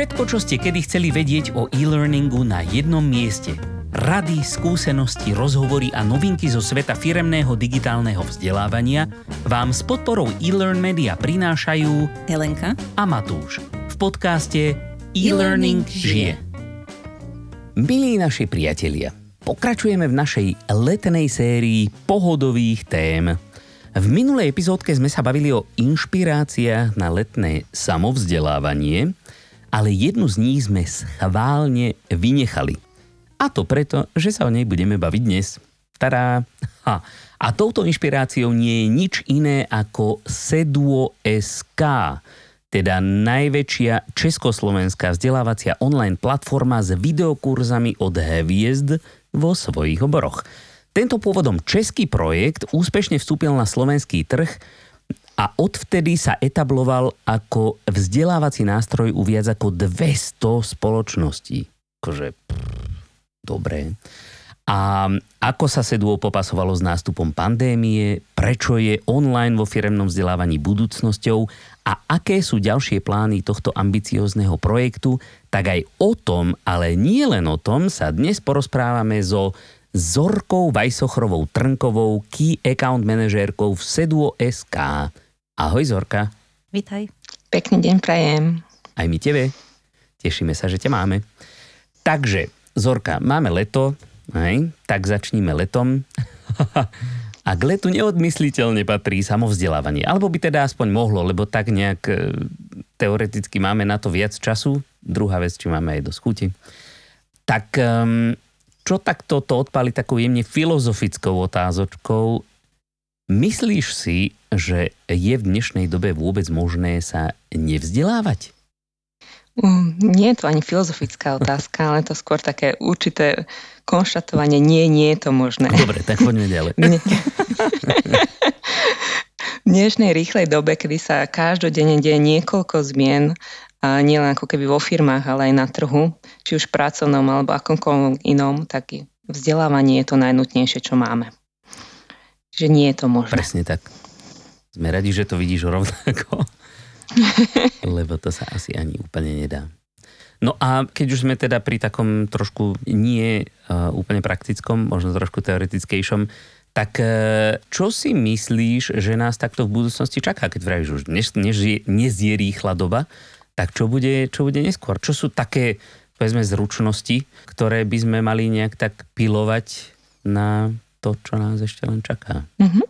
Všetko, čo ste kedy chceli vedieť o e-learningu na jednom mieste. Rady, skúsenosti, rozhovory a novinky zo sveta firemného digitálneho vzdelávania vám s podporou e-learn media prinášajú Helenka a Matúš v podcaste E-Learning žije. Milí naši priatelia, pokračujeme v našej letnej sérii pohodových tém. V minulej epizódke sme sa bavili o inšpiráciách na letné samovzdelávanie, ale jednu z nich sme schválne vynechali. A to preto, že sa o nej budeme baviť dnes. Tadá! Ha. A touto inšpiráciou nie je nič iné ako Seduo.sk, teda najväčšia československá vzdelávacia online platforma s videokurzami od hviezd vo svojich oboroch. Tento pôvodom český projekt úspešne vstúpil na slovenský trh a odvtedy sa etabloval ako vzdelávací nástroj u viac ako 200 spoločností. Akože, dobré. A ako sa Seduo popasovalo s nástupom pandémie, prečo je online vo firemnom vzdelávaní budúcnosťou a aké sú ďalšie plány tohto ambiciózneho projektu, tak aj o tom, ale nie len o tom, sa dnes porozprávame so Zorkou Vajsochrovou Trnkovou, Key Account manažérkou v Seduo.sk. Ahoj Zorka. Vítaj. Pekný deň prajem. Aj my tebe. Tešíme sa, že ťa máme. Takže, Zorka, máme leto, hej? tak začníme letom. A k letu neodmysliteľne patrí samovzdelávanie. Alebo by teda aspoň mohlo, lebo tak nejak e, teoreticky máme na to viac času. Druhá vec, či máme aj do skúti. Tak um, čo takto to odpali takou jemne filozofickou otázočkou. Myslíš si, že je v dnešnej dobe vôbec možné sa nevzdelávať? Um, nie je to ani filozofická otázka, ale to skôr také určité konštatovanie. Nie, nie je to možné. Dobre, tak poďme ďalej. v dnešnej rýchlej dobe, kedy sa každodenne deje niekoľko zmien a nielen ako keby vo firmách, ale aj na trhu, či už pracovnom alebo akomkoľvek inom, tak vzdelávanie je to najnutnejšie, čo máme. Že nie je to možné. Presne tak. Sme radi, že to vidíš rovnako, lebo to sa asi ani úplne nedá. No a keď už sme teda pri takom trošku nie uh, úplne praktickom, možno trošku teoretickejšom, tak uh, čo si myslíš, že nás takto v budúcnosti čaká, keď vravíš už dnes, dnes, dnes je rýchla doba, tak čo bude, čo bude neskôr? Čo sú také, povedzme, zručnosti, ktoré by sme mali nejak tak pilovať na to, čo nás ešte len čaká? Mm-hmm.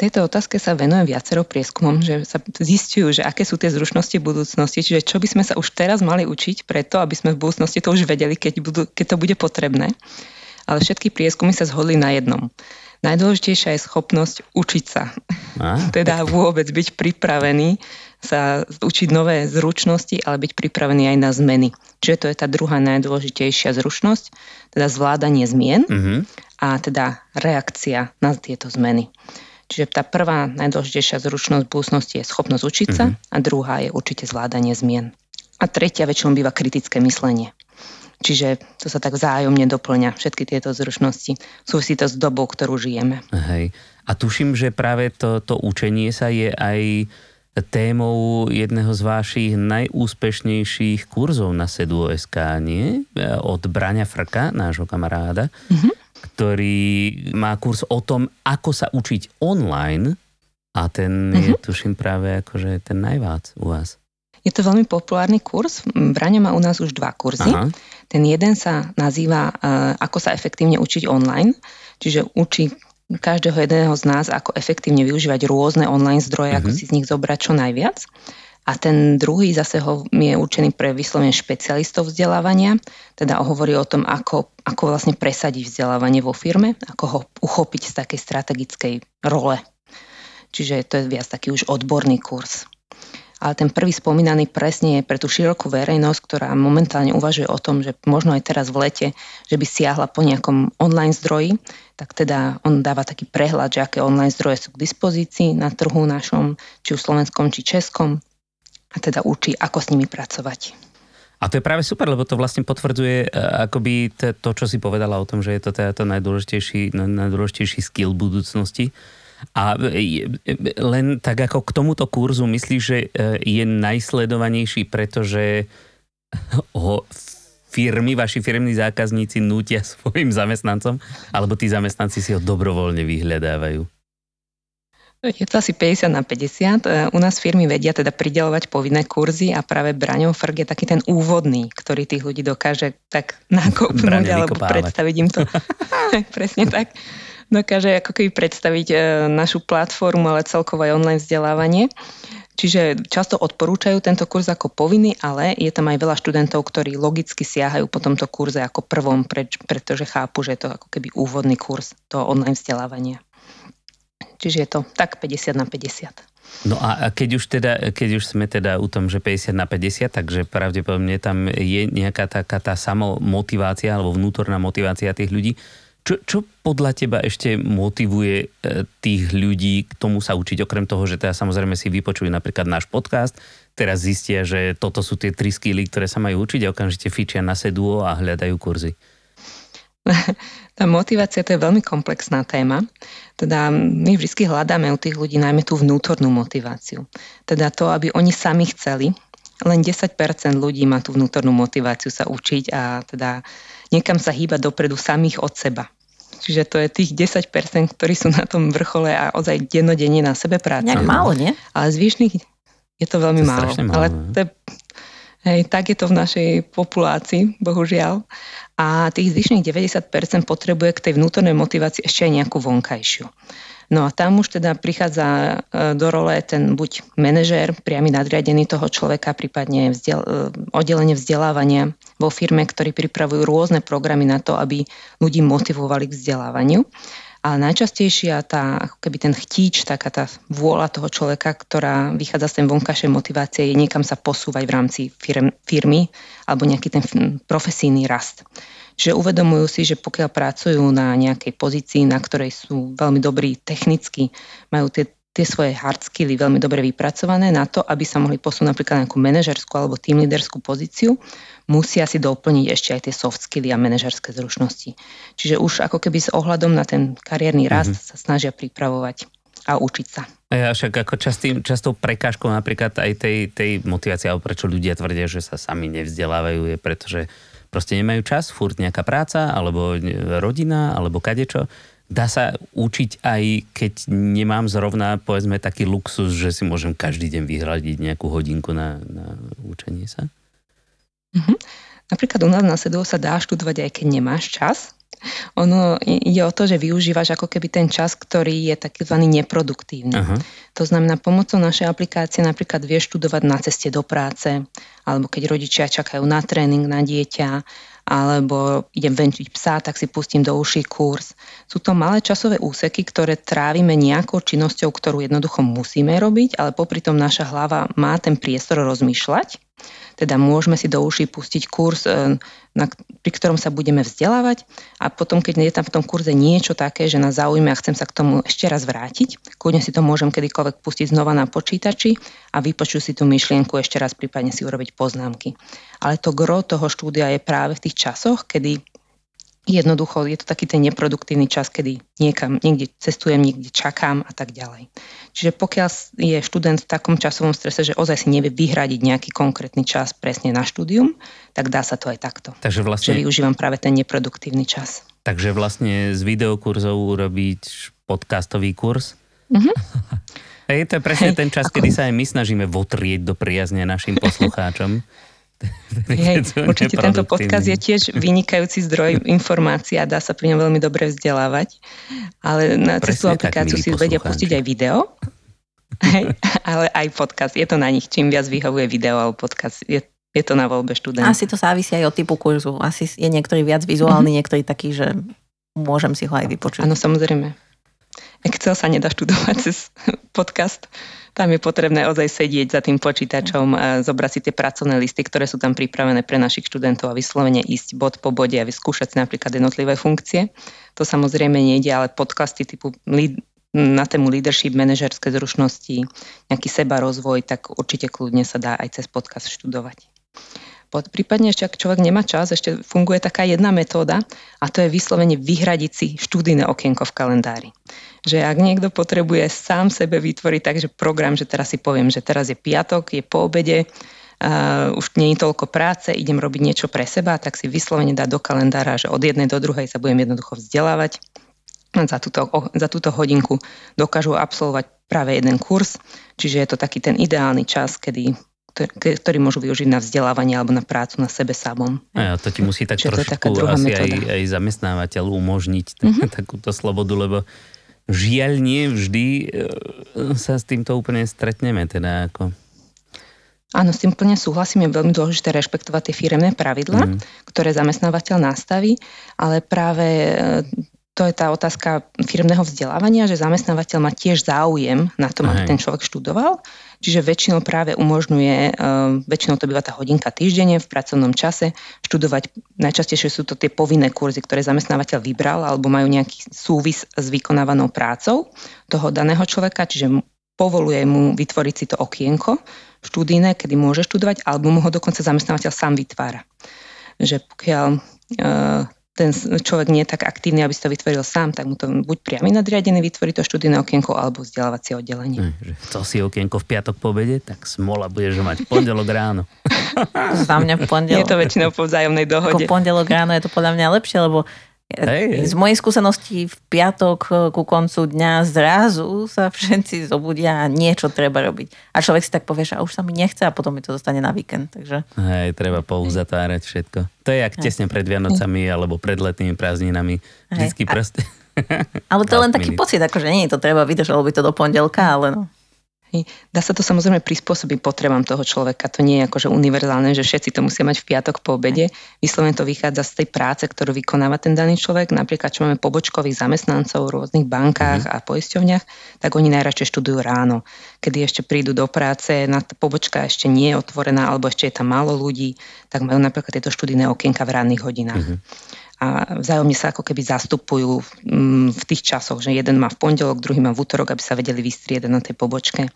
Tejto otázke sa venuje viacero prieskumom, že sa zistujú, že aké sú tie zručnosti budúcnosti, čiže čo by sme sa už teraz mali učiť preto, aby sme v budúcnosti to už vedeli, keď, budú, keď to bude potrebné. Ale všetky prieskumy sa zhodli na jednom. Najdôležitejšia je schopnosť učiť sa. A? teda vôbec byť pripravený sa učiť nové zručnosti, ale byť pripravený aj na zmeny. Čiže to je tá druhá najdôležitejšia zručnosť, teda zvládanie zmien mm-hmm. A teda reakcia na tieto zmeny. Čiže tá prvá najdôležitejšia zručnosť budúcnosti je schopnosť učiť sa mm-hmm. a druhá je určite zvládanie zmien. A tretia väčšinou býva kritické myslenie. Čiže to sa tak vzájomne doplňa, všetky tieto zručnosti. Súvisí to s dobou, ktorú žijeme. Hej. A tuším, že práve to, to učenie sa je aj témou jedného z vašich najúspešnejších kurzov na Sedu.sk, nie? Od Braňa Frka, nášho kamaráda, mm-hmm. Ktorý má kurz o tom, ako sa učiť online a ten mm-hmm. je, mhm. tuším, práve akože ten najvác u vás. Je to veľmi populárny kurz. Braňa má u nás už dva kurzy. Aha. Ten jeden sa nazýva uh, Ako sa efektívne učiť online, čiže učí každého jedného z nás, ako efektívne využívať rôzne online zdroje, mm-hmm. ako mhm. si z nich zobrať čo najviac. A ten druhý zase ho je určený pre vyslovene špecialistov vzdelávania, teda hovorí o tom, ako, ako vlastne presadiť vzdelávanie vo firme, ako ho uchopiť z takej strategickej role. Čiže to je viac taký už odborný kurz ale ten prvý spomínaný presne je pre tú širokú verejnosť, ktorá momentálne uvažuje o tom, že možno aj teraz v lete, že by siahla po nejakom online zdroji, tak teda on dáva taký prehľad, že aké online zdroje sú k dispozícii na trhu našom, či už slovenskom, či českom a teda učí, ako s nimi pracovať. A to je práve super, lebo to vlastne potvrdzuje e, akoby to, čo si povedala o tom, že je to teda to najdôležitejší, najdôležitejší skill budúcnosti, a e, len tak ako k tomuto kurzu myslíš, že e, je najsledovanejší, pretože ho firmy, vaši firmní zákazníci nútia svojim zamestnancom, alebo tí zamestnanci si ho dobrovoľne vyhľadávajú? Je to asi 50 na 50. E, u nás firmy vedia teda pridelovať povinné kurzy a práve Braňov Frg je taký ten úvodný, ktorý tých ľudí dokáže tak nakopnúť alebo predstaviť im to. Presne tak. Dokáže ako keby predstaviť e, našu platformu, ale celkovo aj online vzdelávanie. Čiže často odporúčajú tento kurz ako povinný, ale je tam aj veľa študentov, ktorí logicky siahajú po tomto kurze ako prvom, preč, pretože chápu, že je to ako keby úvodný kurz toho online vzdelávania. Čiže je to tak 50 na 50. No a keď už, teda, keď už sme teda u tom, že 50 na 50, takže pravdepodobne tam je nejaká taká tá samomotivácia alebo vnútorná motivácia tých ľudí. Čo, čo podľa teba ešte motivuje e, tých ľudí k tomu sa učiť, okrem toho, že teda samozrejme si vypočujú napríklad náš podcast, teraz zistia, že toto sú tie tri skily, ktoré sa majú učiť a okamžite fičia na seduo a hľadajú kurzy? Tá motivácia to je veľmi komplexná téma. Teda my vždy hľadáme u tých ľudí najmä tú vnútornú motiváciu. Teda to, aby oni sami chceli. Len 10% ľudí má tú vnútornú motiváciu sa učiť a teda niekam sa hýba dopredu samých od seba. Čiže to je tých 10%, ktorí sú na tom vrchole a ozaj dennodenne na sebe pracujú. Nejak málo, nie? Ale zvyšných je to veľmi to málo. málo. Ale to je Hej, tak je to v našej populácii, bohužiaľ. A tých zvyšných 90% potrebuje k tej vnútornej motivácii ešte aj nejakú vonkajšiu. No a tam už teda prichádza e, do role ten buď manažér, priamy nadriadený toho človeka, prípadne vzdiel, e, oddelenie vzdelávania vo firme, ktorí pripravujú rôzne programy na to, aby ľudí motivovali k vzdelávaniu. Ale najčastejšia tá, ako keby ten chtíč, taká tá vôľa toho človeka, ktorá vychádza z tej vonkajšej motivácie, je niekam sa posúvať v rámci firm, firmy alebo nejaký ten profesijný rast. Čiže uvedomujú si, že pokiaľ pracujú na nejakej pozícii, na ktorej sú veľmi dobrí technicky, majú tie tie svoje hard skilly veľmi dobre vypracované na to, aby sa mohli posunúť napríklad na nejakú manažerskú alebo team leaderskú pozíciu, musia si doplniť ešte aj tie soft skilly a manažerské zručnosti. Čiže už ako keby s ohľadom na ten kariérny rast mm-hmm. sa snažia pripravovať a učiť sa. A však ako častým, častou prekážkou napríklad aj tej, tej motivácie, alebo prečo ľudia tvrdia, že sa sami nevzdelávajú, je pretože proste nemajú čas, furt nejaká práca, alebo rodina, alebo kadečo Dá sa učiť aj keď nemám zrovna, povedzme, taký luxus, že si môžem každý deň vyhradiť nejakú hodinku na, na učenie sa? Mm-hmm. Napríklad u nás na sedu sa dá študovať aj keď nemáš čas. Ono ide o to, že využívaš ako keby ten čas, ktorý je takzvaný neproduktívny. Aha. To znamená, pomocou našej aplikácie napríklad vieš študovať na ceste do práce, alebo keď rodičia čakajú na tréning na dieťa, alebo idem venčiť psa, tak si pustím do uší kurz. Sú to malé časové úseky, ktoré trávime nejakou činnosťou, ktorú jednoducho musíme robiť, ale popri tom naša hlava má ten priestor rozmýšľať teda môžeme si do uší pustiť kurz, e, na, pri ktorom sa budeme vzdelávať a potom, keď je tam v tom kurze niečo také, že nás zaujíme a chcem sa k tomu ešte raz vrátiť, kľudne si to môžem kedykoľvek pustiť znova na počítači a vypočuť si tú myšlienku ešte raz, prípadne si urobiť poznámky. Ale to gro toho štúdia je práve v tých časoch, kedy Jednoducho je to taký ten neproduktívny čas, kedy niekam, niekde cestujem, niekde čakám a tak ďalej. Čiže pokiaľ je študent v takom časovom strese, že ozaj si nevie vyhradiť nejaký konkrétny čas presne na štúdium, tak dá sa to aj takto. Takže vlastne... Že využívam práve ten neproduktívny čas. Takže vlastne z videokurzov urobiť podcastový kurz? Mm-hmm. Hej, to je presne Hej, ten čas, ako... kedy sa aj my snažíme votrieť do priazne našim poslucháčom. Hej, určite tento podcast je tiež vynikajúci zdroj informácií a dá sa pri ňom veľmi dobre vzdelávať. Ale na cez tú aplikáciu si vedia pustiť aj video. Hej, ale aj podcast. Je to na nich. Čím viac vyhovuje video alebo podcast, je, je to na voľbe študenta. Asi to závisí aj od typu kurzu. Asi je niektorý viac vizuálny, mm-hmm. niektorý taký, že môžem si ho aj vypočuť. Áno, samozrejme. Excel sa nedá študovať cez podcast tam je potrebné ozaj sedieť za tým počítačom a zobrať si tie pracovné listy, ktoré sú tam pripravené pre našich študentov a vyslovene ísť bod po bode a vyskúšať si napríklad jednotlivé funkcie. To samozrejme nejde, ale podcasty typu na tému leadership, manažerské zručnosti, nejaký seba rozvoj, tak určite kľudne sa dá aj cez podcast študovať. Prípadne ešte, ak človek nemá čas, ešte funguje taká jedna metóda a to je vyslovene vyhradiť si študijné okienko v kalendári. Že ak niekto potrebuje sám sebe vytvoriť tak, že program, že teraz si poviem, že teraz je piatok, je po obede, uh, už nie je toľko práce, idem robiť niečo pre seba, tak si vyslovene dá do kalendára, že od jednej do druhej sa budem jednoducho vzdelávať. Za túto, za túto hodinku dokážu absolvovať práve jeden kurz, čiže je to taký ten ideálny čas, kedy ktorý môžu využiť na vzdelávanie alebo na prácu na sebe samom. A to ti musí tak Čiže trošku asi aj, aj zamestnávateľ umožniť mm-hmm. takúto slobodu, lebo žiaľ nie vždy e, sa s týmto úplne stretneme. Teda ako... Áno, s tým plne súhlasím. Je veľmi dôležité rešpektovať tie firemné pravidla, mm. ktoré zamestnávateľ nastaví, ale práve e, to je tá otázka firmného vzdelávania, že zamestnávateľ má tiež záujem na tom, aby ten človek študoval. Čiže väčšinou práve umožňuje, uh, väčšinou to býva tá hodinka týždenne v pracovnom čase, študovať. Najčastejšie sú to tie povinné kurzy, ktoré zamestnávateľ vybral alebo majú nejaký súvis s vykonávanou prácou toho daného človeka, čiže povoluje mu vytvoriť si to okienko študijné, kedy môže študovať, alebo mu ho dokonca zamestnávateľ sám vytvára. Že pokiaľ uh, ten človek nie je tak aktívny, aby si to vytvoril sám, tak mu to buď priamy nadriadený vytvorí to študijné okienko alebo vzdelávacie oddelenie. Chcel si okienko v piatok po obede, tak smola budeš mať v pondelok ráno. Za mňa v pondelok. Je to väčšinou po vzájomnej dohode. Ako pondelok ráno je to podľa mňa lepšie, lebo Hej, Z mojej skúsenosti v piatok eh, ku koncu dňa zrazu sa všetci zobudia a niečo treba robiť. A človek si tak povie, že už sa mi nechce a potom mi to dostane na víkend. Takže... Hej, treba pouzatvárať všetko. To je jak tesne pred Vianocami alebo pred letnými prázdninami. Vždycky proste... Ale to je len taký pocit, akože nie je to treba, vydržalo by to do pondelka, ale no. Dá sa to samozrejme prispôsobiť potrebám toho človeka. To nie je akože univerzálne, že všetci to musia mať v piatok po obede. Vyslovene to vychádza z tej práce, ktorú vykonáva ten daný človek. Napríklad, čo máme pobočkových zamestnancov v rôznych bankách mm-hmm. a poisťovniach, tak oni najradšej študujú ráno, kedy ešte prídu do práce, na pobočka ešte nie je otvorená alebo ešte je tam málo ľudí, tak majú napríklad tieto študijné okienka v ranných hodinách. Mm-hmm a vzájomne sa ako keby zastupujú mm, v tých časoch, že jeden má v pondelok, druhý má v útorok, aby sa vedeli vystriedať na tej pobočke.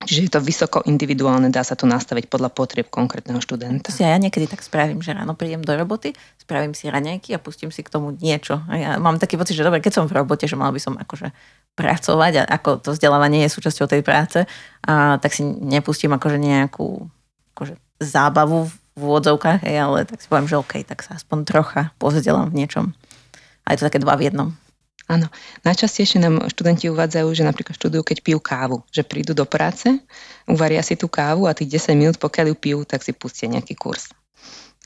Čiže je to vysoko individuálne, dá sa to nastaviť podľa potrieb konkrétneho študenta. Si ja niekedy tak spravím, že ráno prídem do roboty, spravím si raňajky a pustím si k tomu niečo. A ja mám taký pocit, že dobre, keď som v robote, že mal by som akože pracovať a ako to vzdelávanie je súčasťou tej práce, a tak si nepustím akože nejakú akože zábavu v úvodzovkách, hej, ale tak si poviem, že OK, tak sa aspoň trocha pozdelám v niečom. A je to také dva v jednom. Áno. Najčastejšie nám študenti uvádzajú, že napríklad študujú, keď pijú kávu. Že prídu do práce, uvaria si tú kávu a tých 10 minút, pokiaľ ju pijú, tak si pustia nejaký kurz.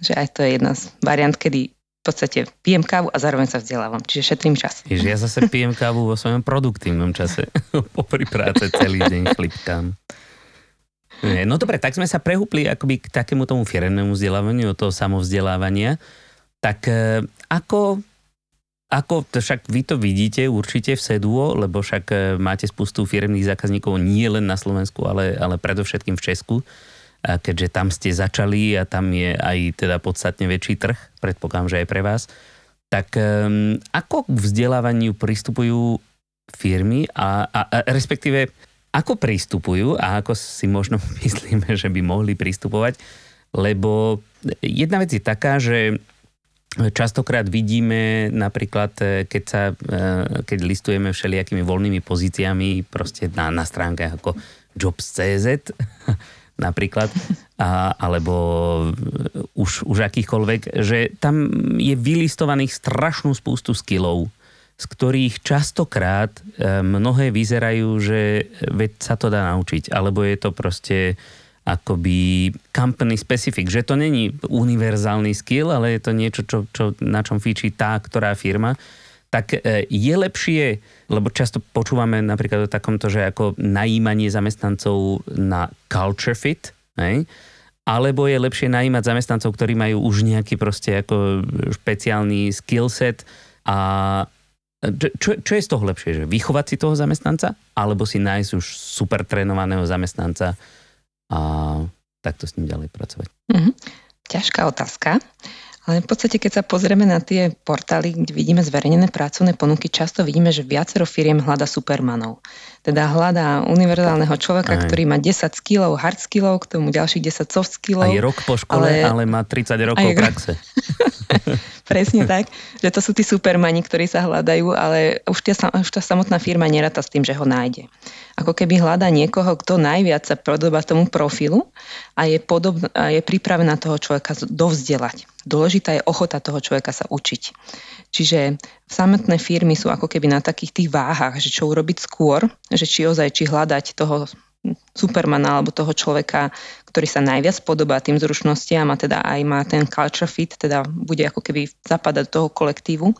Že aj to je jedna z variant, kedy v podstate pijem kávu a zároveň sa vzdelávam. Čiže šetrím čas. Ježi, ja zase pijem kávu vo svojom produktívnom čase. Popri práce celý deň chlipkám. No dobre, tak sme sa prehúpli akoby k takému tomu firemnému vzdelávaniu, toho samovzdelávania. Tak e, ako, ako však vy to vidíte určite v Seduo, lebo však e, máte spustu firemných zákazníkov nie len na Slovensku, ale, ale predovšetkým v Česku, keďže tam ste začali a tam je aj teda podstatne väčší trh, predpokladám, že aj pre vás. Tak um, ako k vzdelávaniu pristupujú firmy a, a, a respektíve ako pristupujú a ako si možno myslíme, že by mohli pristupovať, lebo jedna vec je taká, že častokrát vidíme napríklad, e, keď, sa, e, keď listujeme všelijakými voľnými pozíciami proste na, na stránkach ako jobs.cz napríklad, a, alebo už, už akýchkoľvek, že tam je vylistovaných strašnú spústu skillov, z ktorých častokrát e, mnohé vyzerajú, že veď sa to dá naučiť, alebo je to proste akoby company specific, že to není univerzálny skill, ale je to niečo, čo, čo, na čom fíči tá, ktorá firma, tak e, je lepšie, lebo často počúvame napríklad o takomto, že ako najímanie zamestnancov na culture fit, hej? alebo je lepšie najímať zamestnancov, ktorí majú už nejaký proste ako špeciálny skill set a čo, čo je z toho lepšie? Že vychovať si toho zamestnanca? Alebo si nájsť už super trénovaného zamestnanca a takto s ním ďalej pracovať? Mm-hmm. Ťažká otázka. Ale v podstate, keď sa pozrieme na tie portály, kde vidíme zverejnené pracovné ponuky, často vidíme, že viacero firiem hľada supermanov. Teda hľadá univerzálneho človeka, Aj. ktorý má 10 skillov, hard skillov, k tomu ďalších 10 soft skillov. A je rok po škole, ale, ale má 30 rokov aj... praxe. Presne tak, že to sú tí supermani, ktorí sa hľadajú, ale už, tá, už tá samotná firma neráta s tým, že ho nájde. Ako keby hľadá niekoho, kto najviac sa podobá tomu profilu a je, podob, a je pripravená toho človeka dovzdelať. Dôležitá je ochota toho človeka sa učiť. Čiže samotné firmy sú ako keby na takých tých váhach, že čo urobiť skôr, že či ozaj, či hľadať toho supermana alebo toho človeka, ktorý sa najviac podobá tým zručnostiam a teda aj má ten culture fit, teda bude ako keby zapadať do toho kolektívu,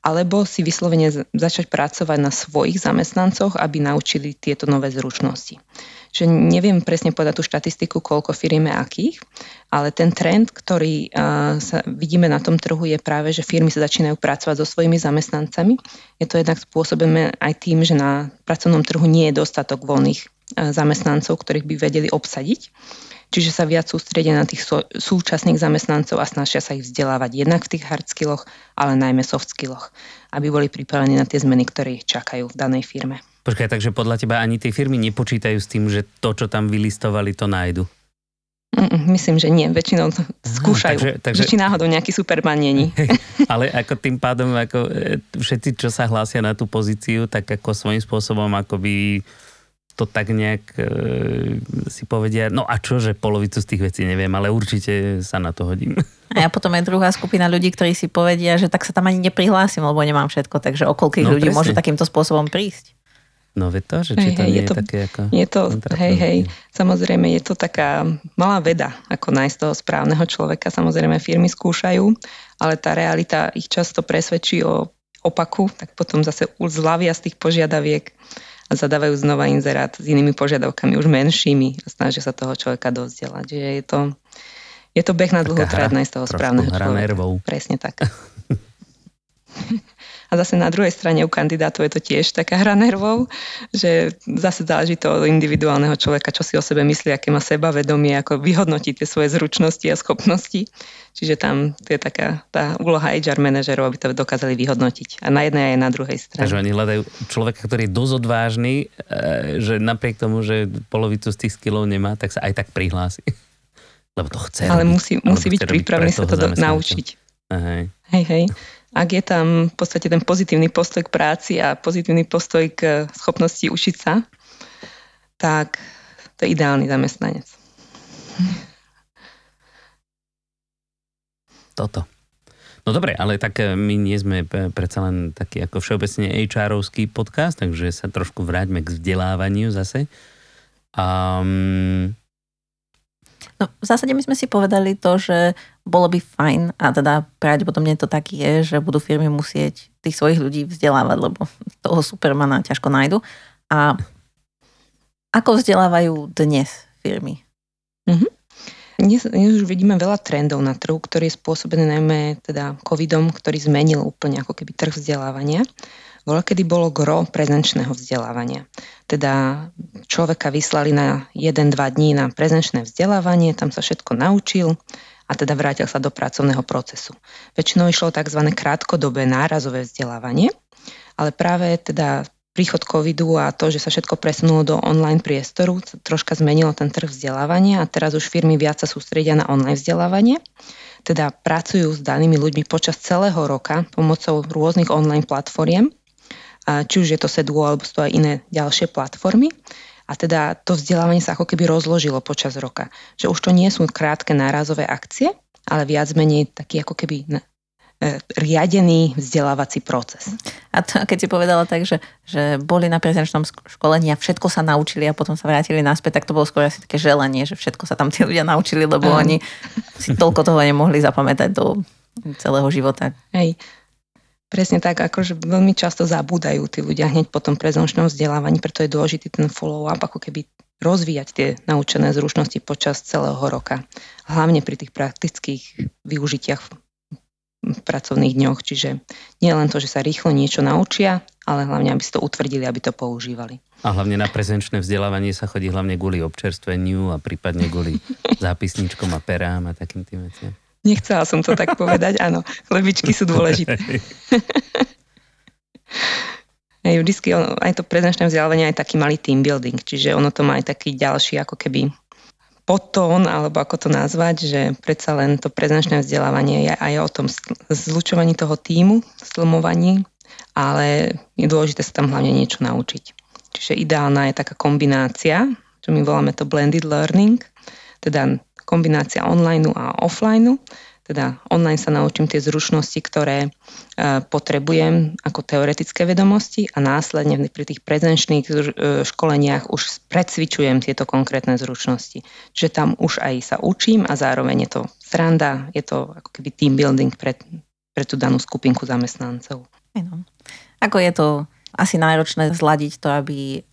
alebo si vyslovene začať pracovať na svojich zamestnancoch, aby naučili tieto nové zručnosti. Že neviem presne povedať tú štatistiku, koľko firmy akých, ale ten trend, ktorý sa vidíme na tom trhu, je práve, že firmy sa začínajú pracovať so svojimi zamestnancami. Je to jednak spôsobené aj tým, že na pracovnom trhu nie je dostatok voľných zamestnancov, ktorých by vedeli obsadiť. Čiže sa viac sústredia na tých súčasných zamestnancov a snažia sa ich vzdelávať jednak v tých hard skilloch, ale najmä soft skilloch, aby boli pripravení na tie zmeny, ktoré ich čakajú v danej firme. Počkaj, takže podľa teba ani tie firmy nepočítajú s tým, že to, čo tam vylistovali, to nájdu? Myslím, že nie. Väčšinou skúšajú. Aha, takže, takže... či náhodou nejaký superman není. Ale ako tým pádom, ako e, všetci, čo sa hlásia na tú pozíciu, tak ako svojím spôsobom akoby to tak nejak e, si povedia, no a čo, že polovicu z tých vecí neviem, ale určite sa na to hodím. A ja potom je druhá skupina ľudí, ktorí si povedia, že tak sa tam ani neprihlásim, lebo nemám všetko, takže o koľkých no, ľudí presne. môže takýmto spôsobom prísť. No ve to, že či hej, to hej, nie je, to, také ako... Je to, hej, hej, samozrejme je to taká malá veda, ako nájsť toho správneho človeka. Samozrejme firmy skúšajú, ale tá realita ich často presvedčí o opaku, tak potom zase zľavia z tých požiadaviek a zadávajú znova inzerát s inými požiadavkami, už menšími a snažia sa toho človeka dozdelať. Že je to, je to beh na dlhú trať z toho správneho človeka. Nervov. Presne tak. A zase na druhej strane u kandidátov je to tiež taká hra nervov, že zase záleží to od individuálneho človeka, čo si o sebe myslí, aké má sebavedomie, ako vyhodnotí tie svoje zručnosti a schopnosti. Čiže tam je taká tá úloha HR manažerov, aby to dokázali vyhodnotiť. A na jednej aj na druhej strane. Takže oni hľadajú človeka, ktorý je dosť odvážny, e, že napriek tomu, že polovicu z tých skillov nemá, tak sa aj tak prihlási. Lebo to chce Ale robiť. musí, musí byť pripravený sa to do, naučiť. Hej, hej ak je tam v podstate ten pozitívny postoj k práci a pozitívny postoj k schopnosti učiť sa, tak to je ideálny zamestnanec. Toto. No dobre, ale tak eh, my nie sme predsa len taký ako všeobecne HR-ovský podcast, takže sa trošku vráťme k vzdelávaniu zase. Um, No, v zásade my sme si povedali to, že bolo by fajn a teda pravdepodobne to tak je, že budú firmy musieť tých svojich ľudí vzdelávať, lebo toho supermana ťažko nájdu. A ako vzdelávajú dnes firmy? Mm-hmm. Dnes, dnes už vidíme veľa trendov na trhu, ktorý je spôsobený najmä teda covidom, ktorý zmenil úplne ako keby trh vzdelávania. Bola, kedy bolo gro prezenčného vzdelávania. Teda človeka vyslali na 1-2 dní na prezenčné vzdelávanie, tam sa všetko naučil a teda vrátil sa do pracovného procesu. Väčšinou išlo tzv. krátkodobé nárazové vzdelávanie, ale práve teda príchod covidu a to, že sa všetko presunulo do online priestoru, troška zmenilo ten trh vzdelávania a teraz už firmy viac sa sústredia na online vzdelávanie. Teda pracujú s danými ľuďmi počas celého roka pomocou rôznych online platformiem či už je to Seduo alebo sú to aj iné ďalšie platformy. A teda to vzdelávanie sa ako keby rozložilo počas roka. Že už to nie sú krátke nárazové akcie, ale viac menej taký ako keby e, riadený vzdelávací proces. A to, keď si povedala tak, že, že boli na prezenčnom školení a všetko sa naučili a potom sa vrátili naspäť, tak to bolo skôr asi také želanie, že všetko sa tam tí ľudia naučili, lebo oni si toľko toho nemohli zapamätať do celého života. Hej, Presne tak, akože veľmi často zabúdajú tí ľudia hneď po tom prezončnom vzdelávaní, preto je dôležitý ten follow-up, ako keby rozvíjať tie naučené zručnosti počas celého roka. Hlavne pri tých praktických využitiach v pracovných dňoch. Čiže nie len to, že sa rýchlo niečo naučia, ale hlavne, aby si to utvrdili, aby to používali. A hlavne na prezenčné vzdelávanie sa chodí hlavne kvôli občerstveniu a prípadne kvôli zápisničkom a perám a takým tým veciam. Nechcela som to tak povedať, áno. Chlebičky sú dôležité. Hej, vždycky aj to prezenčné vzdelávanie je taký malý team building, čiže ono to má aj taký ďalší ako keby podtón, alebo ako to nazvať, že predsa len to prezenčné vzdelávanie je aj o tom zlučovaní toho týmu, slmovaní, ale je dôležité sa tam hlavne niečo naučiť. Čiže ideálna je taká kombinácia, čo my voláme to blended learning, teda kombinácia online a offline teda online sa naučím tie zručnosti, ktoré e, potrebujem ako teoretické vedomosti a následne pri tých prezenčných e, školeniach už predcvičujem tieto konkrétne zručnosti. Čiže tam už aj sa učím a zároveň je to sranda, je to ako keby team building pre, pre tú danú skupinku zamestnancov. Ako je to asi náročné zladiť to, aby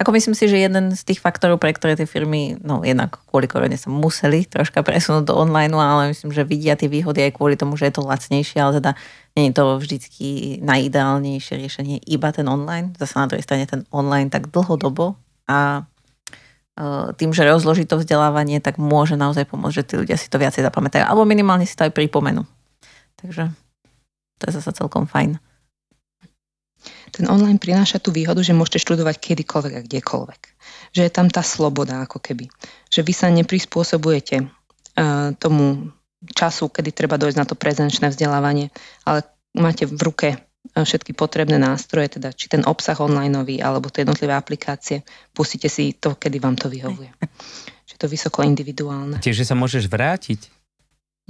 ako myslím si, že jeden z tých faktorov, pre ktoré tie firmy, no jednak kvôli korone sa museli troška presunúť do online, ale myslím, že vidia tie výhody aj kvôli tomu, že je to lacnejšie, ale teda nie je to vždycky najideálnejšie riešenie iba ten online. Zase na druhej strane ten online tak dlhodobo a e, tým, že rozloží to vzdelávanie, tak môže naozaj pomôcť, že tí ľudia si to viacej zapamätajú. Alebo minimálne si to aj pripomenú. Takže to je zase celkom fajn ten online prináša tú výhodu, že môžete študovať kedykoľvek a kdekoľvek. Že je tam tá sloboda ako keby. Že vy sa neprispôsobujete uh, tomu času, kedy treba dojsť na to prezenčné vzdelávanie, ale máte v ruke e, všetky potrebné nástroje, teda či ten obsah online alebo tie jednotlivé aplikácie, pustite si to, kedy vám to vyhovuje. Čiže to vysoko individuálne. Tiež, že sa môžeš vrátiť.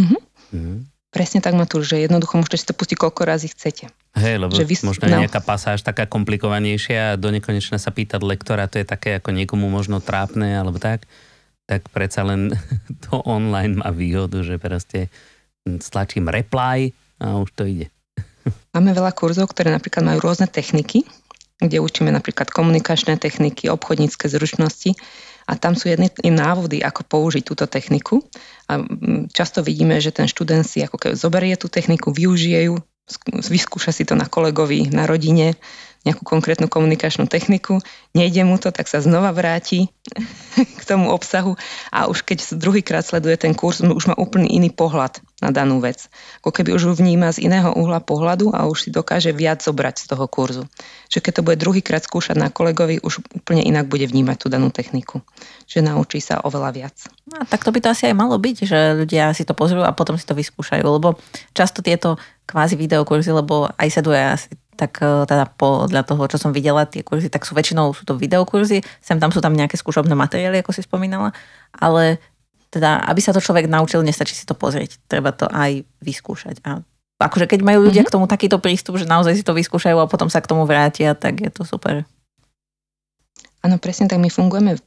Mm-hmm. Mm-hmm. Presne tak, Matúš, že jednoducho môžete si to pustiť koľko razy chcete. Hej, lebo že vy, možno no. nejaká pasáž taká komplikovanejšia a do nekonečna sa pýtať lektora, to je také ako niekomu možno trápne alebo tak, tak predsa len to online má výhodu, že proste stlačím reply a už to ide. Máme veľa kurzov, ktoré napríklad majú rôzne techniky, kde učíme napríklad komunikačné techniky, obchodnícke zručnosti a tam sú jedny návody, ako použiť túto techniku. A mm, často vidíme, že ten študent si ako keby zoberie tú techniku, využije ju, vyskúša si to na kolegovi, na rodine, nejakú konkrétnu komunikačnú techniku, nejde mu to, tak sa znova vráti k tomu obsahu a už keď druhýkrát sleduje ten kurz, už má úplne iný pohľad na danú vec. Ako keby už ho vníma z iného uhla pohľadu a už si dokáže viac zobrať z toho kurzu. Že keď to bude druhýkrát skúšať na kolegovi, už úplne inak bude vnímať tú danú techniku. Že naučí sa oveľa viac. No, tak to by to asi aj malo byť, že ľudia si to pozrú a potom si to vyskúšajú, lebo často tieto kvázi videokurzy, lebo aj seduje asi tak e, teda podľa toho, čo som videla, tie kurzy, tak sú väčšinou sú to videokurzy, sem tam sú tam nejaké skúšobné materiály, ako si spomínala, ale teda, aby sa to človek naučil, nestačí si to pozrieť, treba to aj vyskúšať. A akože keď majú ľudia mm-hmm. k tomu takýto prístup, že naozaj si to vyskúšajú a potom sa k tomu vrátia, tak je to super. Áno, presne tak my fungujeme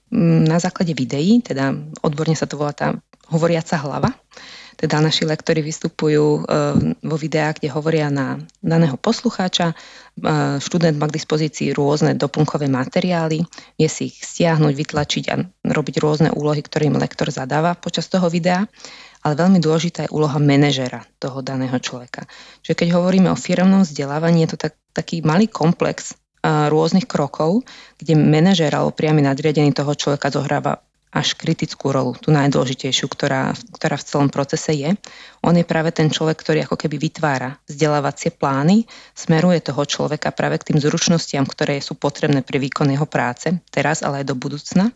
na základe videí, teda odborne sa to volá tá hovoriaca hlava teda naši lektori vystupujú eh, vo videách, kde hovoria na daného poslucháča. Eh, študent má k dispozícii rôzne doplnkové materiály, vie si ich stiahnuť, vytlačiť a robiť rôzne úlohy, ktoré im lektor zadáva počas toho videa ale veľmi dôležitá je úloha manažera toho daného človeka. Čiže keď hovoríme o firmnom vzdelávaní, je to tak, taký malý komplex uh, rôznych krokov, kde manažer alebo priamy nadriadený toho človeka zohráva až kritickú rolu, tú najdôležitejšiu, ktorá, ktorá v celom procese je. On je práve ten človek, ktorý ako keby vytvára vzdelávacie plány, smeruje toho človeka práve k tým zručnostiam, ktoré sú potrebné pri výkon jeho práce, teraz, ale aj do budúcna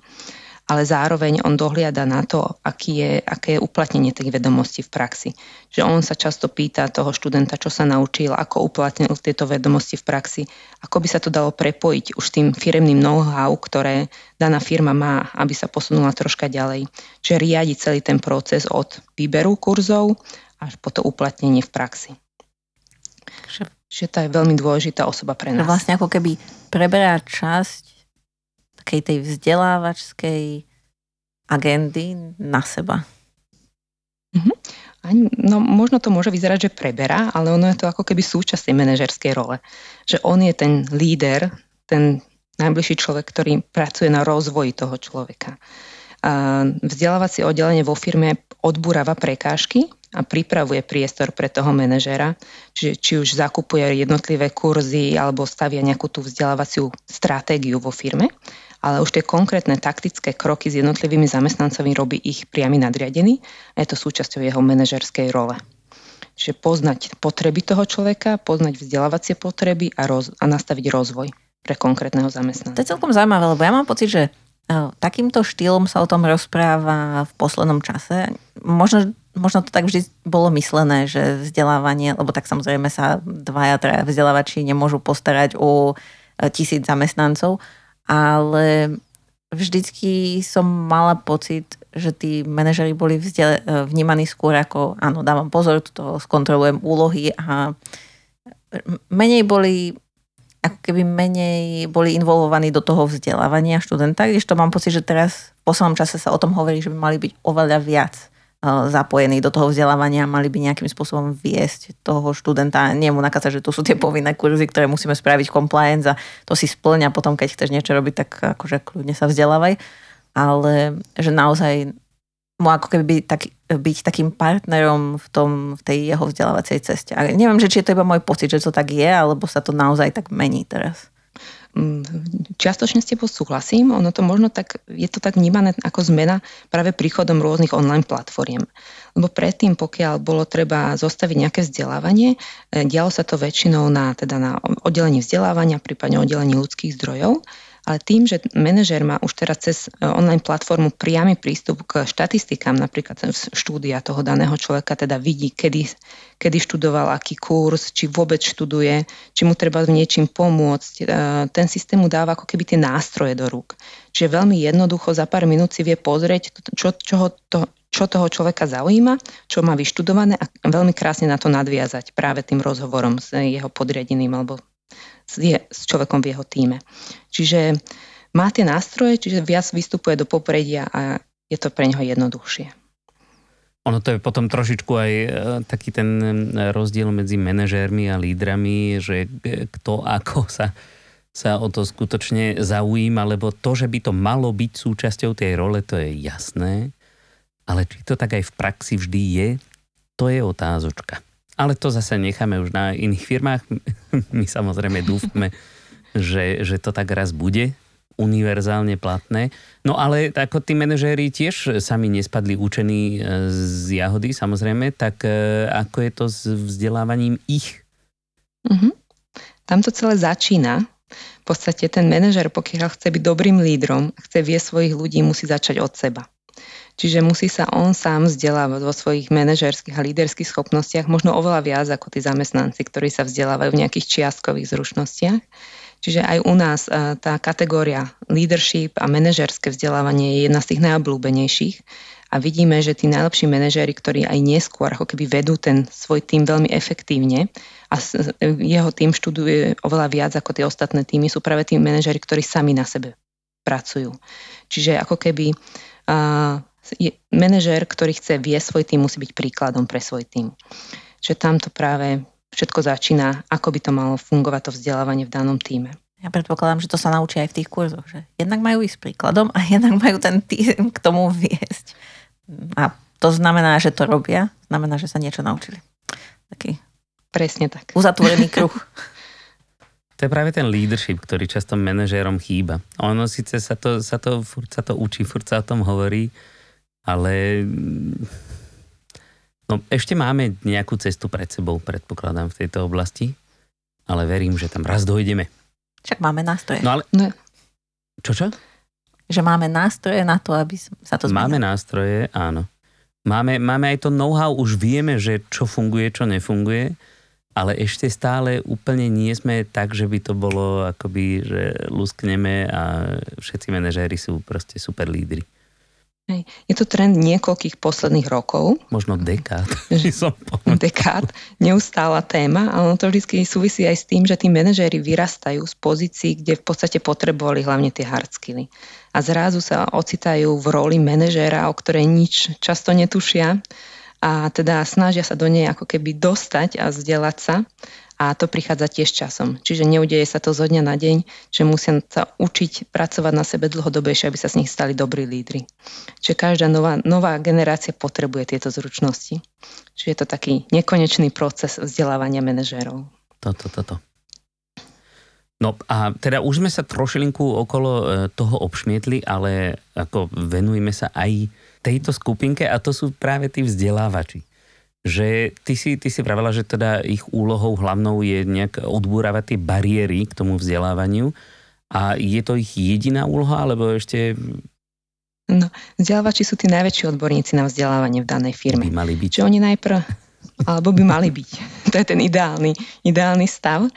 ale zároveň on dohliada na to, aký je, aké je uplatnenie tých vedomostí v praxi. Že on sa často pýta toho študenta, čo sa naučil, ako uplatnil tieto vedomosti v praxi, ako by sa to dalo prepojiť už tým firemným know-how, ktoré daná firma má, aby sa posunula troška ďalej. Čiže riadi celý ten proces od výberu kurzov až po to uplatnenie v praxi. Že to je veľmi dôležitá osoba pre nás. Vlastne ako keby preberá časť takej tej vzdelávačskej agendy na seba. Mm-hmm. No možno to môže vyzerať, že preberá, ale ono je to ako keby súčasť tej manažerskej role. Že on je ten líder, ten najbližší človek, ktorý pracuje na rozvoji toho človeka. Vzdelávacie oddelenie vo firme odburáva prekážky a pripravuje priestor pre toho manažera, čiže či už zakupuje jednotlivé kurzy alebo stavia nejakú tú vzdelávaciu stratégiu vo firme ale už tie konkrétne taktické kroky s jednotlivými zamestnancami robí ich priamy nadriadený a je to súčasťou jeho manažerskej role. Čiže poznať potreby toho človeka, poznať vzdelávacie potreby a, roz, a nastaviť rozvoj pre konkrétneho zamestnanca. To je celkom zaujímavé, lebo ja mám pocit, že takýmto štýlom sa o tom rozpráva v poslednom čase. Možno, možno to tak vždy bolo myslené, že vzdelávanie, lebo tak samozrejme sa dvaja, traja vzdelávači nemôžu postarať o tisíc zamestnancov, ale vždycky som mala pocit, že tí manažeri boli vzdel- vnímaní skôr ako, áno, dávam pozor, to skontrolujem úlohy a menej boli ako keby menej boli involvovaní do toho vzdelávania študenta, to mám pocit, že teraz v poslednom čase sa o tom hovorí, že by mali byť oveľa viac zapojení do toho vzdelávania, mali by nejakým spôsobom viesť toho študenta, nie mu nakázať, že tu sú tie povinné kurzy, ktoré musíme spraviť compliance a to si splňa potom, keď chceš niečo robiť, tak akože kľudne sa vzdelávaj. Ale že naozaj mu ako keby byť, tak, byť takým partnerom v, tom, v tej jeho vzdelávacej ceste. A neviem, že či je to iba môj pocit, že to tak je, alebo sa to naozaj tak mení teraz. Mm, čiastočne s tebou súhlasím, ono to možno tak, je to tak vnímané ako zmena práve príchodom rôznych online platformiem. Lebo predtým, pokiaľ bolo treba zostaviť nejaké vzdelávanie, eh, dialo sa to väčšinou na, teda na oddelení vzdelávania, prípadne oddelení ľudských zdrojov ale tým, že manažer má už teraz cez e, online platformu priamy prístup k štatistikám, napríklad štúdia toho daného človeka, teda vidí, kedy, kedy študoval aký kurz, či vôbec študuje, či mu treba v niečím pomôcť. E, ten systém mu dáva ako keby tie nástroje do rúk. Čiže veľmi jednoducho za pár minút si vie pozrieť, čo, čo, to, čo toho človeka zaujíma, čo má vyštudované a veľmi krásne na to nadviazať práve tým rozhovorom s jeho podriadeným alebo s, s človekom v jeho týme. Čiže má tie nástroje, čiže viac vystupuje do popredia a je to pre neho jednoduchšie. Ono to je potom trošičku aj e, taký ten e, rozdiel medzi manažérmi a lídrami, že e, kto ako sa, sa o to skutočne zaujíma, lebo to, že by to malo byť súčasťou tej role, to je jasné, ale či to tak aj v praxi vždy je, to je otázočka. Ale to zase necháme už na iných firmách. My samozrejme dúfame, že, že to tak raz bude univerzálne platné. No ale ako tí manažéri tiež sami nespadli učení e, z jahody, samozrejme, tak e, ako je to s vzdelávaním ich? Mm-hmm. Tam to celé začína. V podstate ten manažer, pokiaľ chce byť dobrým lídrom, chce vie svojich ľudí, musí začať od seba. Čiže musí sa on sám vzdelávať vo svojich manažerských a líderských schopnostiach, možno oveľa viac ako tí zamestnanci, ktorí sa vzdelávajú v nejakých čiastkových zručnostiach. Čiže aj u nás e, tá kategória leadership a manažerské vzdelávanie je jedna z tých najobľúbenejších a vidíme, že tí najlepší manažéri, ktorí aj neskôr ako keby vedú ten svoj tým veľmi efektívne a jeho tým študuje oveľa viac ako tie ostatné týmy, sú práve tí manažéri, ktorí sami na sebe pracujú. Čiže ako keby uh, manažér, ktorý chce vie svoj tým, musí byť príkladom pre svoj tým. Čiže tam to práve všetko začína, ako by to malo fungovať to vzdelávanie v danom týme. Ja predpokladám, že to sa naučí aj v tých kurzoch, že jednak majú ísť príkladom a jednak majú ten tým k tomu viesť. A to znamená, že to robia, znamená, že sa niečo naučili. Taký Presne tak. Uzatvorený kruh. To je práve ten leadership, ktorý často manažérom chýba. Ono síce sa to, sa to, furt sa to učí, furt sa o tom hovorí, ale no, ešte máme nejakú cestu pred sebou, predpokladám, v tejto oblasti, ale verím, že tam raz dojdeme. Však máme nástroje. No ale... No. Čo, čo? Že máme nástroje na to, aby sa to zmenilo. Máme nástroje, áno. Máme, máme aj to know-how, už vieme, že čo funguje, čo nefunguje, ale ešte stále úplne nie sme tak, že by to bolo akoby, že luskneme a všetci manažéri sú proste super lídry. Hej. Je to trend niekoľkých posledných rokov. Možno dekád. dekád, neustála téma, ale ono to vždy súvisí aj s tým, že tí manažéri vyrastajú z pozícií, kde v podstate potrebovali hlavne tie hard skilly. A zrazu sa ocitajú v roli manažéra, o ktorej nič často netušia a teda snažia sa do nej ako keby dostať a vzdelať sa a to prichádza tiež časom. Čiže neudeje sa to zo dňa na deň, že musia sa učiť pracovať na sebe dlhodobejšie, aby sa z nich stali dobrí lídry. Čiže každá nová, nová generácia potrebuje tieto zručnosti. Čiže je to taký nekonečný proces vzdelávania manažérov. Toto, toto. No a teda už sme sa trošilinku okolo e, toho obšmietli, ale ako venujeme sa aj tejto skupinke a to sú práve tí vzdelávači že ty si, ty si pravila, že teda ich úlohou hlavnou je nejak odbúravať tie bariéry k tomu vzdelávaniu A je to ich jediná úloha, alebo ešte... No, vzdelávači sú tí najväčší odborníci na vzdelávanie v danej firme. By mali byť. Čiže oni najprv, alebo by mali byť. To je ten ideálny, ideálny stav.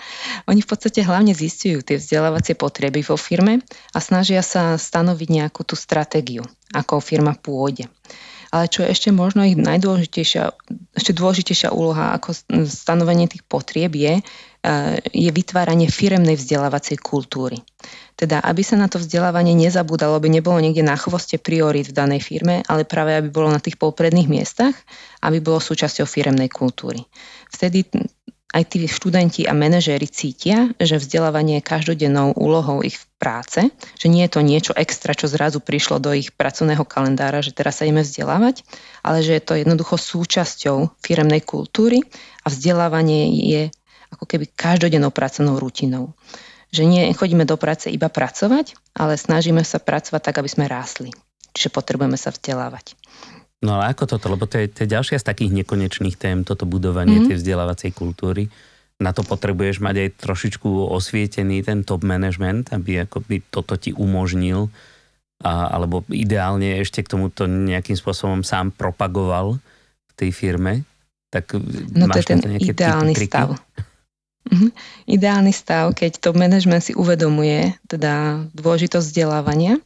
Oni v podstate hlavne zistujú tie vzdelávacie potreby vo firme a snažia sa stanoviť nejakú tú stratégiu, ako firma pôjde. Ale čo je ešte možno ich najdôležitejšia, ešte dôležitejšia úloha ako stanovenie tých potrieb je, e, je vytváranie firemnej vzdelávacej kultúry. Teda, aby sa na to vzdelávanie nezabúdalo, aby nebolo niekde na chvoste priorít v danej firme, ale práve aby bolo na tých popredných miestach, aby bolo súčasťou firemnej kultúry. Vtedy aj tí študenti a manažéri cítia, že vzdelávanie je každodennou úlohou ich práce, že nie je to niečo extra, čo zrazu prišlo do ich pracovného kalendára, že teraz sa ideme vzdelávať, ale že je to jednoducho súčasťou firemnej kultúry a vzdelávanie je ako keby každodennou pracovnou rutinou. Že nie chodíme do práce iba pracovať, ale snažíme sa pracovať tak, aby sme rásli. Čiže potrebujeme sa vzdelávať. No ale ako toto? Lebo to je, to je ďalšia z takých nekonečných tém, toto budovanie mm. tej vzdelávacej kultúry. Na to potrebuješ mať aj trošičku osvietený ten top management, aby akoby toto ti umožnil a, alebo ideálne ešte k tomuto nejakým spôsobom sám propagoval v tej firme. Tak no to je ten ideálny stav. Mhm. Ideálny stav, keď top management si uvedomuje teda dôležitosť vzdelávania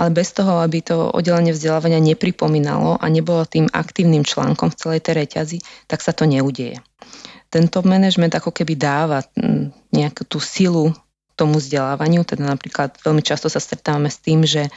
ale bez toho, aby to oddelenie vzdelávania nepripomínalo a nebolo tým aktívnym článkom v celej tej reťazi, tak sa to neudeje. Ten top management ako keby dáva mm, nejakú tú silu tomu vzdelávaniu, teda napríklad veľmi často sa stretávame s tým, že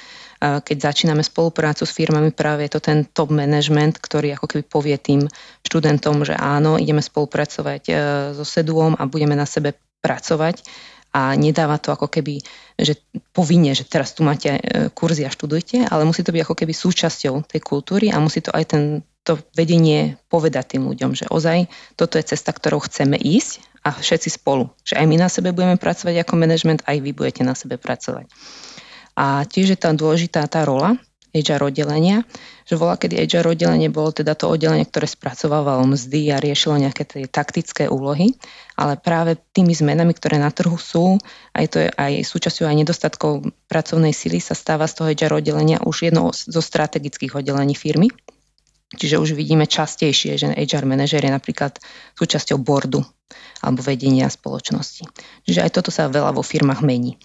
keď začíname spoluprácu s firmami, práve je to ten top management, ktorý ako keby povie tým študentom, že áno, ideme spolupracovať e, so Seduom a budeme na sebe pracovať a nedáva to ako keby, že povinne, že teraz tu máte e, kurzy a študujte, ale musí to byť ako keby súčasťou tej kultúry a musí to aj ten, to vedenie povedať tým ľuďom, že ozaj toto je cesta, ktorou chceme ísť a všetci spolu. Že aj my na sebe budeme pracovať ako manažment, aj vy budete na sebe pracovať. A tiež je tam dôležitá tá rola HR oddelenia, že bola, kedy HR oddelenie bolo teda to oddelenie, ktoré spracovávalo mzdy a riešilo nejaké tie taktické úlohy, ale práve tými zmenami, ktoré na trhu sú, aj to je aj súčasťou aj nedostatkov pracovnej sily, sa stáva z toho HR oddelenia už jedno zo strategických oddelení firmy. Čiže už vidíme častejšie, že HR manažer je napríklad súčasťou boardu alebo vedenia spoločnosti. Čiže aj toto sa veľa vo firmách mení.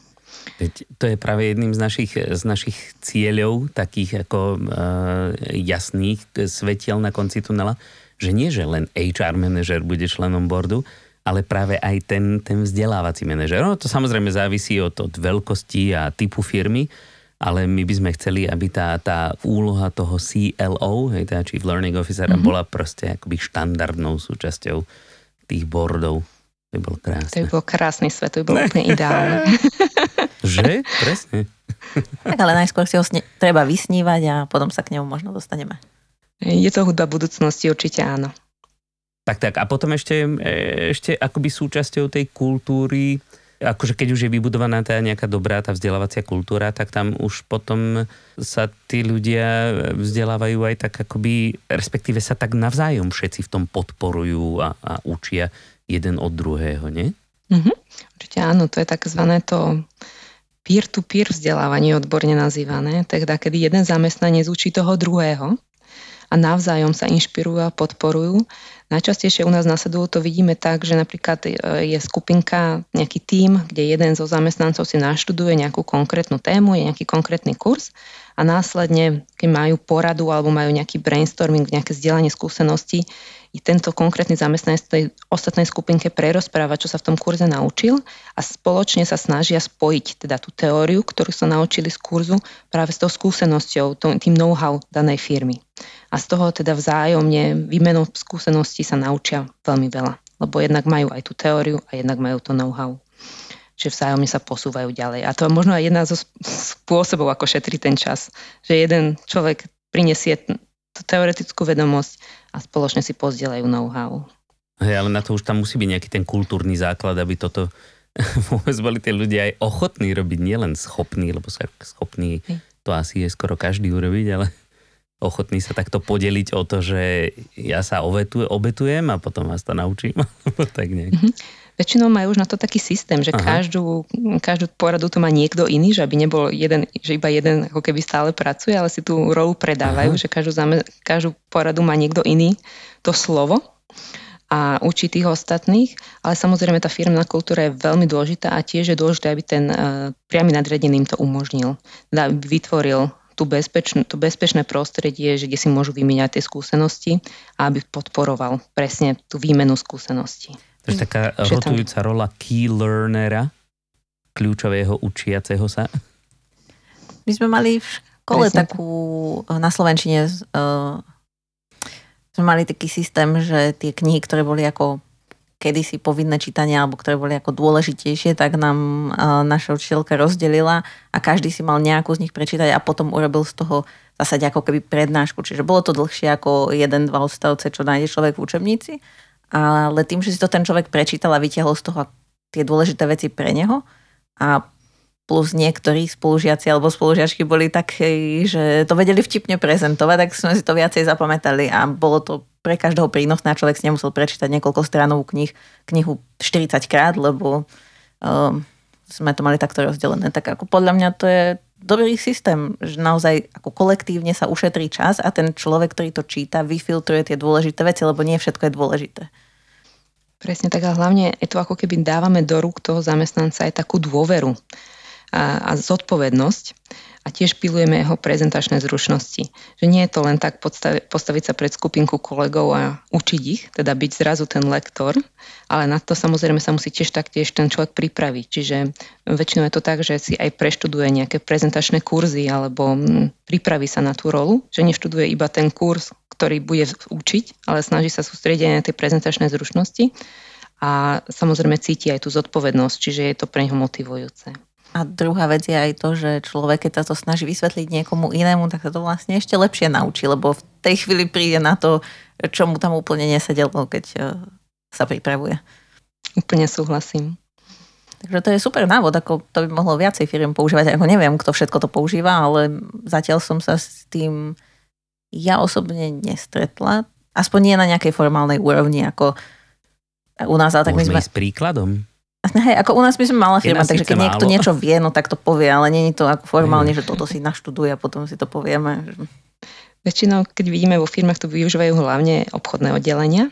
To je práve jedným z našich, z našich cieľov, takých ako uh, jasných svetiel na konci tunela, že nie, že len HR manažer bude členom boardu, ale práve aj ten, ten vzdelávací manažer. No, to samozrejme závisí od, od veľkosti a typu firmy, ale my by sme chceli, aby tá, tá úloha toho CLO, hej, teda Chief Learning Officer, mm-hmm. bola proste akoby štandardnou súčasťou tých boardov. To by bol krásne. To by bol krásny svet, to by bol úplne ideálne. Že? Presne. tak ale najskôr si ho sne- treba vysnívať a potom sa k nemu možno dostaneme. Je to hudba budúcnosti, určite áno. Tak, tak. A potom ešte, ešte akoby súčasťou tej kultúry, akože keď už je vybudovaná tá nejaká dobrá tá vzdelávacia kultúra, tak tam už potom sa tí ľudia vzdelávajú aj tak akoby, respektíve sa tak navzájom všetci v tom podporujú a, a učia jeden od druhého, nie? Mm-hmm. Určite áno, to je takzvané to peer-to-peer vzdelávanie odborne nazývané, teda kedy jeden zamestnanec učí toho druhého a navzájom sa inšpirujú a podporujú. Najčastejšie u nás na sedu to vidíme tak, že napríklad e, je skupinka, nejaký tím, kde jeden zo zamestnancov si naštuduje nejakú konkrétnu tému, je nejaký konkrétny kurz a následne, keď majú poradu alebo majú nejaký brainstorming, nejaké zdieľanie skúseností, tento konkrétny zamestnanec tej ostatnej skupinke prerozpráva, čo sa v tom kurze naučil a spoločne sa snažia spojiť teda tú teóriu, ktorú sa naučili z kurzu práve s tou skúsenosťou, tým know-how danej firmy. A z toho teda vzájomne výmenou skúseností sa naučia veľmi veľa, lebo jednak majú aj tú teóriu a jednak majú to know-how že vzájomne sa posúvajú ďalej. A to je možno aj jedna zo spôsobov, ako šetrí ten čas. Že jeden človek prinesie tú teoretickú vedomosť a spoločne si pozdieľajú know-how. Hej, ale na to už tam musí byť nejaký ten kultúrny základ, aby toto vôbec boli tie ľudia aj ochotní robiť, nielen schopní, lebo schopní to asi je skoro každý urobiť, ale ochotní sa takto podeliť o to, že ja sa obetujem a potom vás to naučím, tak nejak. Mm-hmm. Väčšinou majú už na to taký systém, že každú, každú poradu to má niekto iný, že aby nebol jeden, že iba jeden ako keby stále pracuje, ale si tú rolu predávajú, Aha. že každú, každú poradu má niekto iný to slovo a učí tých ostatných, ale samozrejme tá firmná kultúra je veľmi dôležitá a tiež je dôležité, aby ten uh, priamy nadriadený im to umožnil, teda vytvoril tú bezpečn- to bezpečné prostredie, že kde si môžu vymieňať tie skúsenosti a aby podporoval presne tú výmenu skúseností. To je taká rotujúca rola key learnera, kľúčového učiaceho sa. My sme mali v škole Presne takú, eh, na Slovenčine uh, sme mali taký systém, že tie knihy, ktoré boli ako kedysi povinné čítania, alebo ktoré boli ako dôležitejšie, tak nám uh, naša učiteľka rozdelila a každý si mal nejakú z nich prečítať a potom urobil z toho zase ako keby prednášku. Čiže bolo to dlhšie ako jeden, dva odstavce, čo nájde človek v učebnici ale tým, že si to ten človek prečítal a vytiahol z toho tie dôležité veci pre neho a plus niektorí spolužiaci alebo spolužiačky boli také, že to vedeli vtipne prezentovať, tak sme si to viacej zapamätali a bolo to pre každého prínosné a človek si nemusel prečítať niekoľko stranovú knih, knihu 40 krát, lebo um, sme to mali takto rozdelené. Tak ako podľa mňa to je dobrý systém, že naozaj ako kolektívne sa ušetrí čas a ten človek, ktorý to číta, vyfiltruje tie dôležité veci, lebo nie všetko je dôležité. Presne tak a hlavne je to ako keby dávame do rúk toho zamestnanca aj takú dôveru a, a zodpovednosť a tiež pilujeme jeho prezentačné zručnosti. Že nie je to len tak postaviť sa pred skupinku kolegov a učiť ich, teda byť zrazu ten lektor, ale na to samozrejme sa musí tiež taktiež ten človek pripraviť. Čiže väčšinou je to tak, že si aj preštuduje nejaké prezentačné kurzy alebo mm, pripraví sa na tú rolu, že neštuduje iba ten kurz, ktorý bude učiť, ale snaží sa sústrediť na tie prezentačné zručnosti a samozrejme cíti aj tú zodpovednosť, čiže je to pre neho motivujúce. A druhá vec je aj to, že človek, keď sa to snaží vysvetliť niekomu inému, tak sa to vlastne ešte lepšie naučí, lebo v tej chvíli príde na to, čo mu tam úplne nesedelo, keď e, sa pripravuje. Úplne súhlasím. Takže to je super návod, ako to by mohlo viacej firiem používať. Ako neviem, kto všetko to používa, ale zatiaľ som sa s tým ja osobne nestretla. Aspoň nie na nejakej formálnej úrovni, ako u nás. Ale tak Môžeme my sme... s príkladom? Hej, ako u nás by sme mala firma, takže keď málo. niekto niečo vie, no tak to povie, ale je to ako formálne, že toto si naštuduje a potom si to povieme. Väčšinou, keď vidíme vo firmách, to využívajú hlavne obchodné oddelenia,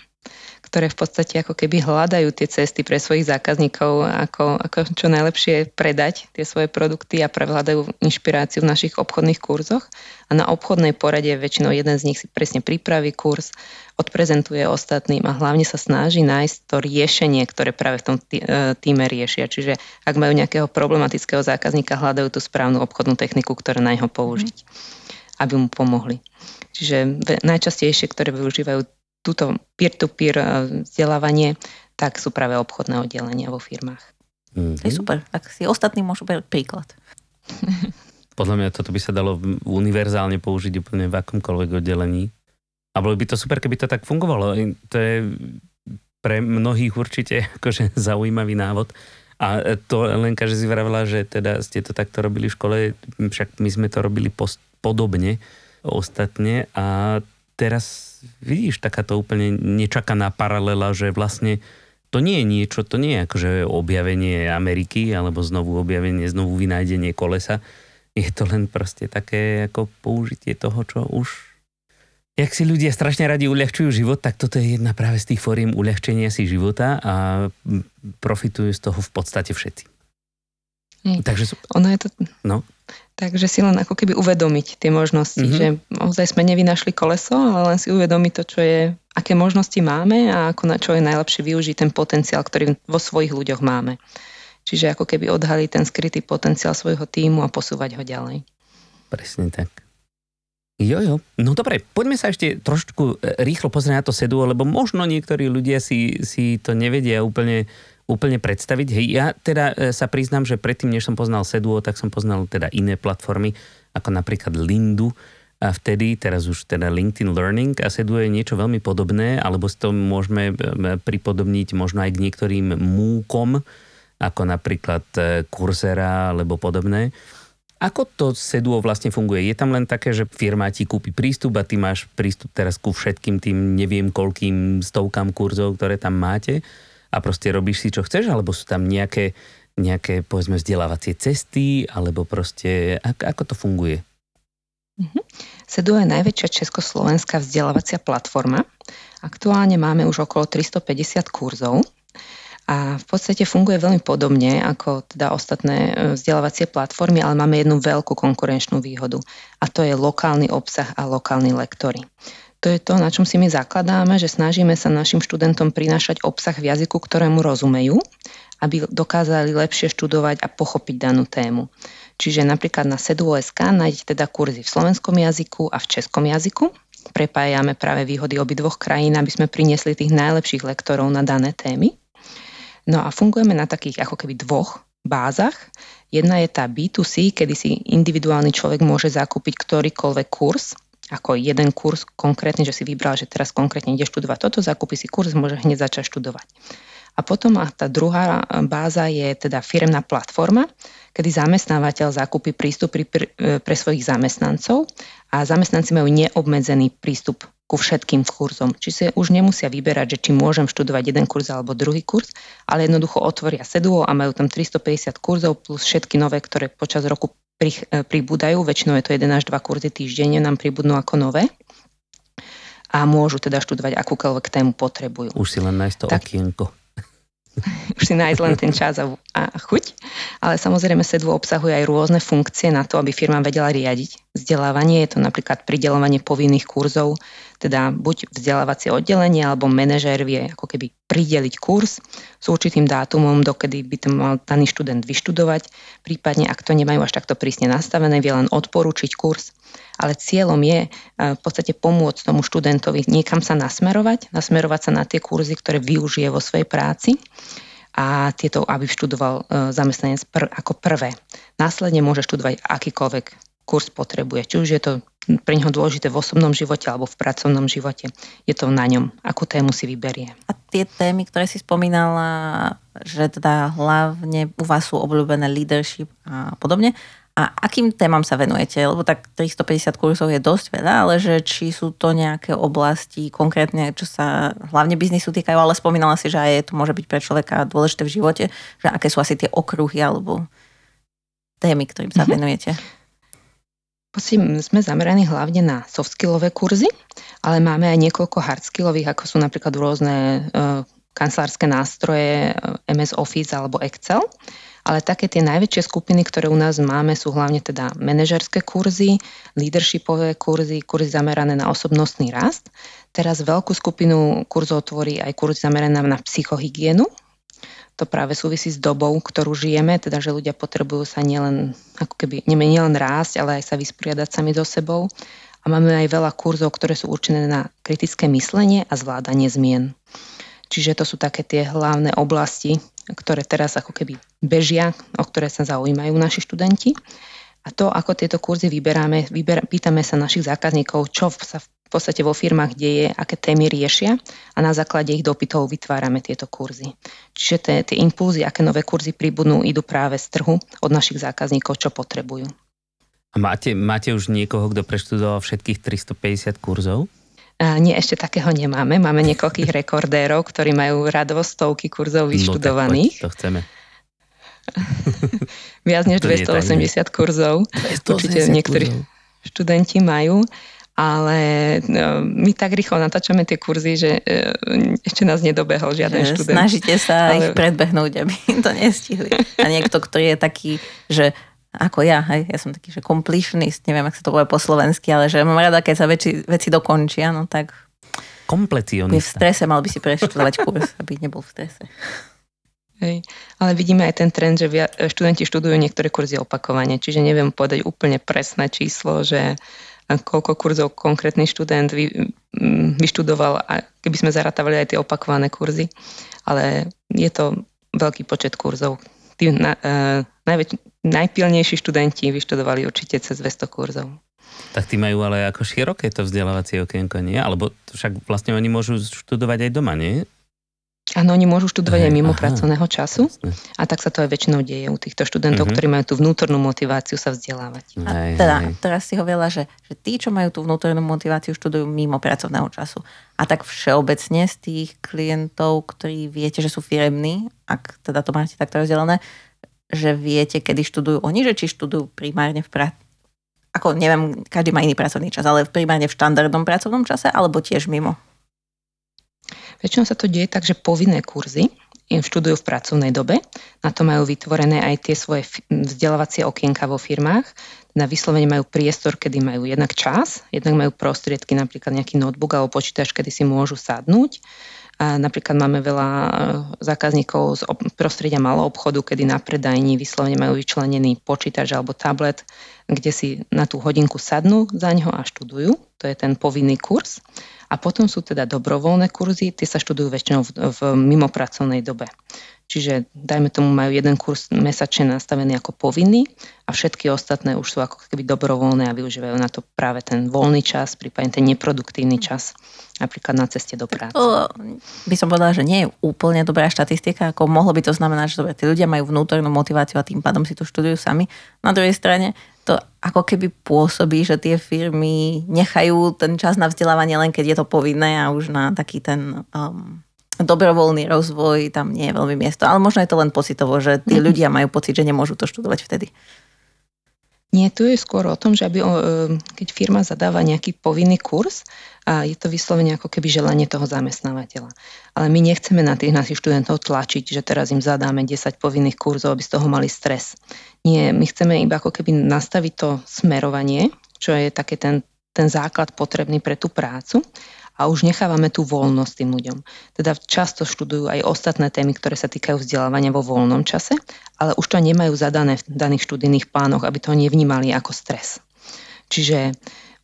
ktoré v podstate ako keby hľadajú tie cesty pre svojich zákazníkov, ako, ako čo najlepšie predať tie svoje produkty a práve hľadajú inšpiráciu v našich obchodných kurzoch. A na obchodnej porade väčšinou jeden z nich si presne pripraví kurz, odprezentuje ostatným a hlavne sa snaží nájsť to riešenie, ktoré práve v tom e, týme riešia. Čiže ak majú nejakého problematického zákazníka, hľadajú tú správnu obchodnú techniku, ktoré na jeho použiť, aby mu pomohli. Čiže najčastejšie, ktoré využívajú túto peer-to-peer eh, vzdelávanie, tak sú práve obchodné oddelenia vo firmách. Mm-hmm. To je super. Tak si ostatní môžu brať príklad. Podľa mňa toto by sa dalo univerzálne použiť úplne v akomkoľvek oddelení. A bolo by to super, keby to tak fungovalo. To je pre mnohých určite akože zaujímavý návod. A to Lenka, že si vravila, že teda ste to takto robili v škole, však my sme to robili post- podobne ostatne a teraz vidíš, takáto úplne nečakaná paralela, že vlastne to nie je niečo, to nie je akože objavenie Ameriky alebo znovu objavenie, znovu vynájdenie kolesa. Je to len proste také ako použitie toho, čo už Jak si ľudia strašne radi uľahčujú život, tak toto je jedna práve z tých fóriem uľahčenia si života a profitujú z toho v podstate všetci. Nie. Takže sú... Ono je to... No. Takže si len ako keby uvedomiť tie možnosti, mm-hmm. že ozaj sme nevynašli koleso, ale len si uvedomiť to, čo je, aké možnosti máme a ako na čo je najlepšie využiť ten potenciál, ktorý vo svojich ľuďoch máme. Čiže ako keby odhaliť ten skrytý potenciál svojho týmu a posúvať ho ďalej. Presne tak. Jo, jo. No dobre, poďme sa ešte trošku e, rýchlo pozrieť na to sedu, lebo možno niektorí ľudia si, si to nevedia úplne úplne predstaviť. Hej, ja teda e, sa priznám, že predtým, než som poznal Seduo, tak som poznal teda iné platformy, ako napríklad Lindu, a vtedy, teraz už teda LinkedIn Learning a Seduo je niečo veľmi podobné, alebo to môžeme e, pripodobniť možno aj k niektorým múkom, ako napríklad Coursera alebo podobné. Ako to Seduo vlastne funguje? Je tam len také, že firma ti kúpi prístup a ty máš prístup teraz ku všetkým tým neviem koľkým stovkám kurzov, ktoré tam máte? a proste robíš si, čo chceš, alebo sú tam nejaké, nejaké povedzme, vzdelávacie cesty, alebo proste, ako, ako to funguje? Mm-hmm. SEDU je najväčšia československá vzdelávacia platforma. Aktuálne máme už okolo 350 kurzov a v podstate funguje veľmi podobne ako teda ostatné e, vzdelávacie platformy, ale máme jednu veľkú konkurenčnú výhodu a to je lokálny obsah a lokálni lektory. To je to, na čom si my zakladáme, že snažíme sa našim študentom prinášať obsah v jazyku, ktorému rozumejú, aby dokázali lepšie študovať a pochopiť danú tému. Čiže napríklad na SEDU.sk nájdete teda kurzy v slovenskom jazyku a v českom jazyku. Prepájame práve výhody obidvoch krajín, aby sme priniesli tých najlepších lektorov na dané témy. No a fungujeme na takých ako keby dvoch bázach. Jedna je tá B2C, kedy si individuálny človek môže zakúpiť ktorýkoľvek kurz, ako jeden kurz konkrétny, že si vybral, že teraz konkrétne ide študovať toto, zakúpi si kurz, môže hneď začať študovať. A potom a tá druhá báza je teda firemná platforma, kedy zamestnávateľ zakúpi prístup pri, pre, pre svojich zamestnancov a zamestnanci majú neobmedzený prístup ku všetkým kurzom. Či si už nemusia vyberať, že či môžem študovať jeden kurz alebo druhý kurz, ale jednoducho otvoria seduo a majú tam 350 kurzov plus všetky nové, ktoré počas roku pribúdajú. Väčšinou je to 1 až 2 kurzy týždenne, nám pribudnú ako nové a môžu teda študovať akúkoľvek tému potrebujú. Už si len nájsť to tak, okienko. už si nájsť len ten čas a, a chuť. Ale samozrejme sedvo obsahuje aj rôzne funkcie na to, aby firma vedela riadiť vzdelávanie. Je to napríklad pridelovanie povinných kurzov, teda buď vzdelávacie oddelenie alebo manažér vie ako keby prideliť kurz s určitým dátumom, dokedy by to mal daný študent vyštudovať. Prípadne, ak to nemajú až takto prísne nastavené, vie len odporučiť kurz ale cieľom je eh, v podstate pomôcť tomu študentovi niekam sa nasmerovať, nasmerovať sa na tie kurzy, ktoré využije vo svojej práci a tieto, aby študoval eh, zamestnanec pr- ako prvé. Následne môže študovať akýkoľvek kurz potrebuje. Či už je to pre neho dôležité v osobnom živote alebo v pracovnom živote. Je to na ňom, akú tému si vyberie. A tie témy, ktoré si spomínala, že teda hlavne u vás sú obľúbené leadership a podobne, a akým témam sa venujete? Lebo tak 350 kurzov je dosť veľa, ale že či sú to nejaké oblasti konkrétne, čo sa hlavne biznisu týkajú, ale spomínala si, že aj to môže byť pre človeka dôležité v živote, že aké sú asi tie okruhy alebo témy, ktorým sa mm-hmm. venujete? Sme zameraní hlavne na softskillové kurzy, ale máme aj niekoľko hardskillových, ako sú napríklad rôzne uh, kancelárske nástroje, MS Office alebo Excel ale také tie najväčšie skupiny, ktoré u nás máme, sú hlavne teda manažerské kurzy, leadershipové kurzy, kurzy zamerané na osobnostný rast. Teraz veľkú skupinu kurzov tvorí aj kurz zameraný na psychohygienu. To práve súvisí s dobou, ktorú žijeme, teda že ľudia potrebujú sa nielen, ako keby, nielen rásť, ale aj sa vysporiadať sami so sebou. A máme aj veľa kurzov, ktoré sú určené na kritické myslenie a zvládanie zmien. Čiže to sú také tie hlavné oblasti, ktoré teraz ako keby bežia, o ktoré sa zaujímajú naši študenti. A to, ako tieto kurzy vyberáme, vyber, pýtame sa našich zákazníkov, čo sa v podstate vo firmách deje, aké témy riešia a na základe ich dopytov vytvárame tieto kurzy. Čiže tie, impulzy, aké nové kurzy pribudnú, idú práve z trhu od našich zákazníkov, čo potrebujú. A máte, máte už niekoho, kto preštudoval všetkých 350 kurzov? Nie, ešte takého nemáme. Máme niekoľkých rekordérov, ktorí majú radovo stovky kurzov vyštudovaných. No, to chceme. Viac než 280 kurzov. 280 Určite niektorí kurzov. študenti majú. Ale no, my tak rýchlo natáčame tie kurzy, že e, ešte nás nedobehol žiaden že študent. Snažíte sa ale... ich predbehnúť, aby to nestihli. A niekto, ktorý je taký, že ako ja, hej, ja som taký, že completionist, neviem, ak sa to povie po slovensky, ale že mám rada, keď sa veci, veci dokončia, no tak... Kompletionista. Je v strese, mal by si preštudovať kurz, aby nebol v strese. Hej. Ale vidíme aj ten trend, že študenti študujú niektoré kurzy opakovane, čiže neviem povedať úplne presné číslo, že koľko kurzov konkrétny študent vy, vyštudoval, a keby sme zaratávali aj tie opakované kurzy, ale je to veľký počet kurzov. Tí na, uh, najväč- najpilnejší študenti vyštudovali určite cez 200 kurzov. Tak tí majú ale ako široké to vzdelávacie okienko, nie? Alebo však vlastne oni môžu študovať aj doma, nie? Áno, oni môžu študovať aj mimo aha. pracovného času a tak sa to aj väčšinou deje u týchto študentov, uh-huh. ktorí majú tú vnútornú motiváciu sa vzdelávať. A teda, teraz si hovorila, že, že tí, čo majú tú vnútornú motiváciu, študujú mimo pracovného času. A tak všeobecne z tých klientov, ktorí viete, že sú firemní, ak teda to máte takto rozdelené, že viete, kedy študujú oni, že či študujú primárne v práci ako neviem, každý má iný pracovný čas, ale primárne v štandardnom pracovnom čase, alebo tiež mimo? Väčšinou sa to deje tak, že povinné kurzy im študujú v pracovnej dobe. Na to majú vytvorené aj tie svoje vzdelávacie okienka vo firmách. Na vyslovene majú priestor, kedy majú jednak čas, jednak majú prostriedky, napríklad nejaký notebook alebo počítač, kedy si môžu sadnúť. Napríklad máme veľa e, zákazníkov z prostredia malého obchodu, kedy na predajni vyslovene majú vyčlenený počítač alebo tablet, kde si na tú hodinku sadnú za ňo a študujú. To je ten povinný kurz. A potom sú teda dobrovoľné kurzy, tie sa študujú väčšinou v, v mimopracovnej dobe. Čiže dajme tomu majú jeden kurz mesačne nastavený ako povinný a všetky ostatné už sú ako keby dobrovoľné a využívajú na to práve ten voľný čas, prípadne ten neproduktívny čas, napríklad na ceste do práce. To by som povedala, že nie je úplne dobrá štatistika, ako mohlo by to znamenať, že dobre, tí ľudia majú vnútornú motiváciu a tým pádom si to študujú sami. Na druhej strane to ako keby pôsobí, že tie firmy nechajú ten čas na vzdelávanie len keď je to povinné a už na taký ten um, dobrovoľný rozvoj tam nie je veľmi miesto. Ale možno je to len pocitovo, že tí mhm. ľudia majú pocit, že nemôžu to študovať vtedy. Nie, tu je skôr o tom, že aby, keď firma zadáva nejaký povinný kurz, a je to vyslovene ako keby želanie toho zamestnávateľa. Ale my nechceme na tých našich študentov tlačiť, že teraz im zadáme 10 povinných kurzov, aby z toho mali stres. Nie, my chceme iba ako keby nastaviť to smerovanie, čo je také ten, ten základ potrebný pre tú prácu a už nechávame tú voľnosť tým ľuďom. Teda často študujú aj ostatné témy, ktoré sa týkajú vzdelávania vo voľnom čase, ale už to nemajú zadané v daných študijných plánoch, aby to nevnímali ako stres. Čiže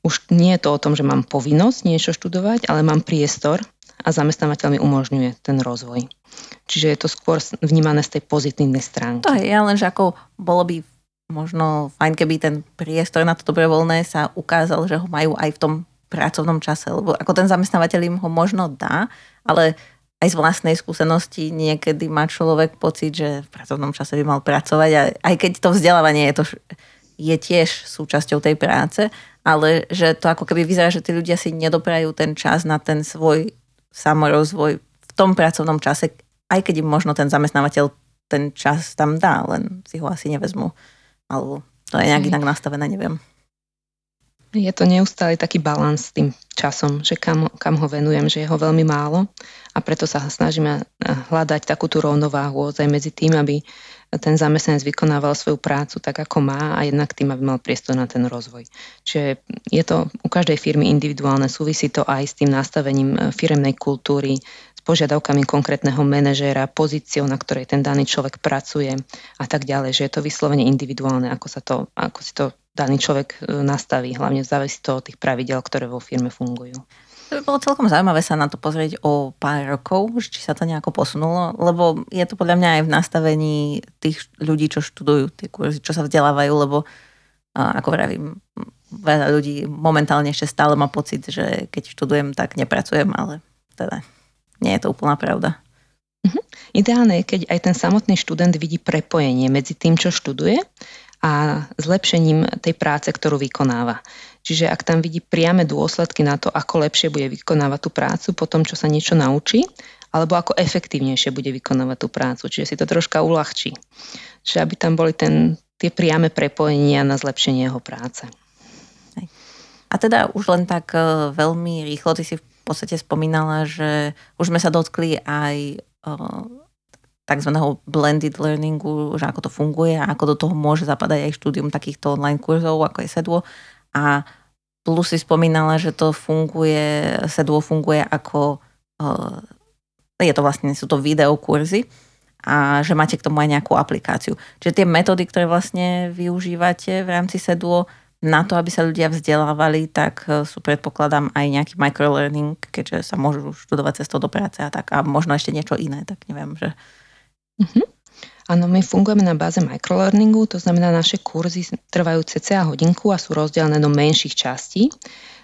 už nie je to o tom, že mám povinnosť niečo študovať, ale mám priestor a zamestnávateľ mi umožňuje ten rozvoj. Čiže je to skôr vnímané z tej pozitívnej stránky. To je, len že ako bolo by možno fajn, keby ten priestor na to dobrovoľné sa ukázal, že ho majú aj v tom pracovnom čase, lebo ako ten zamestnávateľ im ho možno dá, ale aj z vlastnej skúsenosti niekedy má človek pocit, že v pracovnom čase by mal pracovať a aj keď to vzdelávanie je, to, je tiež súčasťou tej práce, ale že to ako keby vyzerá, že tí ľudia si nedoprajú ten čas na ten svoj samorozvoj v tom pracovnom čase, aj keď im možno ten zamestnávateľ ten čas tam dá, len si ho asi nevezmu. Alebo to je nejak inak nastavené, neviem. Je to neustále taký balans s tým časom, že kam, kam ho venujem, že je ho veľmi málo a preto sa snažíme hľadať takú tú rovnováhu aj medzi tým, aby ten zamestnanec vykonával svoju prácu tak, ako má a jednak tým, aby mal priestor na ten rozvoj. Čiže je to u každej firmy individuálne, súvisí to aj s tým nastavením e, firemnej kultúry, s požiadavkami konkrétneho manažéra, pozíciou, na ktorej ten daný človek pracuje a tak ďalej, že je to vyslovene individuálne, ako, sa to, ako si to daný človek e, nastaví. Hlavne závisí to od tých pravidel, ktoré vo firme fungujú. To by bolo celkom zaujímavé sa na to pozrieť o pár rokov, či sa to nejako posunulo, lebo je to podľa mňa aj v nastavení tých ľudí, čo študujú tie kurzy, čo sa vzdelávajú, lebo ako vravím, veľa ľudí momentálne ešte stále má pocit, že keď študujem, tak nepracujem, ale teda nie je to úplná pravda. Mhm. Ideálne je, keď aj ten samotný študent vidí prepojenie medzi tým, čo študuje a zlepšením tej práce, ktorú vykonáva. Čiže ak tam vidí priame dôsledky na to, ako lepšie bude vykonávať tú prácu po tom, čo sa niečo naučí, alebo ako efektívnejšie bude vykonávať tú prácu. Čiže si to troška uľahčí. Čiže aby tam boli ten, tie priame prepojenia na zlepšenie jeho práce. A teda už len tak e, veľmi rýchlo, ty si v podstate spomínala, že už sme sa dotkli aj e, tzv. blended learningu, že ako to funguje a ako do toho môže zapadať aj štúdium takýchto online kurzov, ako je Sedvo. A plus si spomínala, že to funguje, Sedvo funguje ako, uh, je to vlastne, sú to videokurzy a že máte k tomu aj nejakú aplikáciu. Čiže tie metódy, ktoré vlastne využívate v rámci Sedvo, na to, aby sa ľudia vzdelávali, tak e, sú predpokladám aj nejaký microlearning, keďže sa môžu študovať cestou do práce a tak a možno ešte niečo iné, tak neviem, že Uh-huh. Áno, my fungujeme na báze microlearningu, to znamená, naše kurzy trvajú cca hodinku a sú rozdelené do menších častí,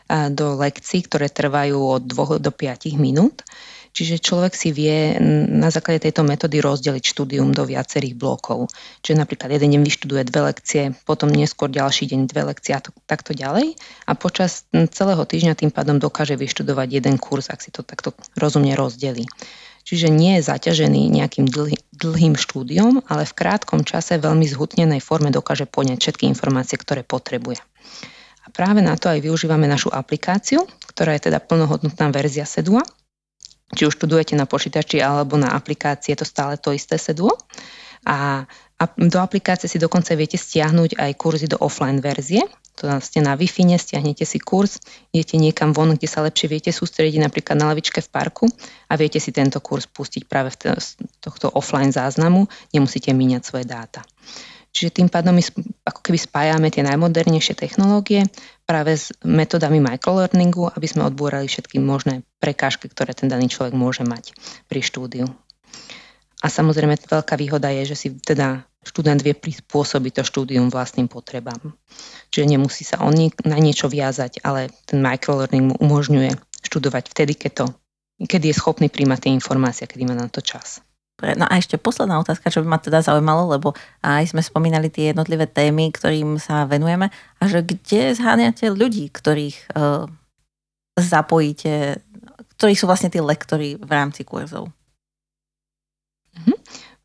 do lekcií, ktoré trvajú od 2 do 5 minút. Čiže človek si vie na základe tejto metódy rozdeliť štúdium do viacerých blokov. Čiže napríklad jeden deň vyštuduje dve lekcie, potom neskôr ďalší deň dve lekcie a to, takto ďalej. A počas celého týždňa tým pádom dokáže vyštudovať jeden kurz, ak si to takto rozumne rozdelí. Čiže nie je zaťažený nejakým dlhý, dlhým štúdiom, ale v krátkom čase veľmi zhutnenej forme dokáže poňať všetky informácie, ktoré potrebuje. A práve na to aj využívame našu aplikáciu, ktorá je teda plnohodnotná verzia Sedua. Či už študujete na počítači alebo na aplikácii, je to stále to isté Sedua. A do aplikácie si dokonca viete stiahnuť aj kurzy do offline verzie, to ste na wi stiahnete si kurz, idete niekam von, kde sa lepšie viete sústrediť, napríklad na lavičke v parku a viete si tento kurz pustiť práve v tohto offline záznamu, nemusíte míňať svoje dáta. Čiže tým pádom my ako keby spájame tie najmodernejšie technológie práve s metodami microlearningu, aby sme odbúrali všetky možné prekážky, ktoré ten daný človek môže mať pri štúdiu. A samozrejme veľká výhoda je, že si teda študent vie prispôsobiť to štúdium vlastným potrebám. Čiže nemusí sa on na niečo viazať, ale ten microlearning mu umožňuje študovať vtedy, keď, to, kedy je schopný príjmať tie informácie, kedy má na to čas. No a ešte posledná otázka, čo by ma teda zaujímalo, lebo aj sme spomínali tie jednotlivé témy, ktorým sa venujeme, a že kde zháňate ľudí, ktorých uh, zapojíte, ktorí sú vlastne tí lektory v rámci kurzov?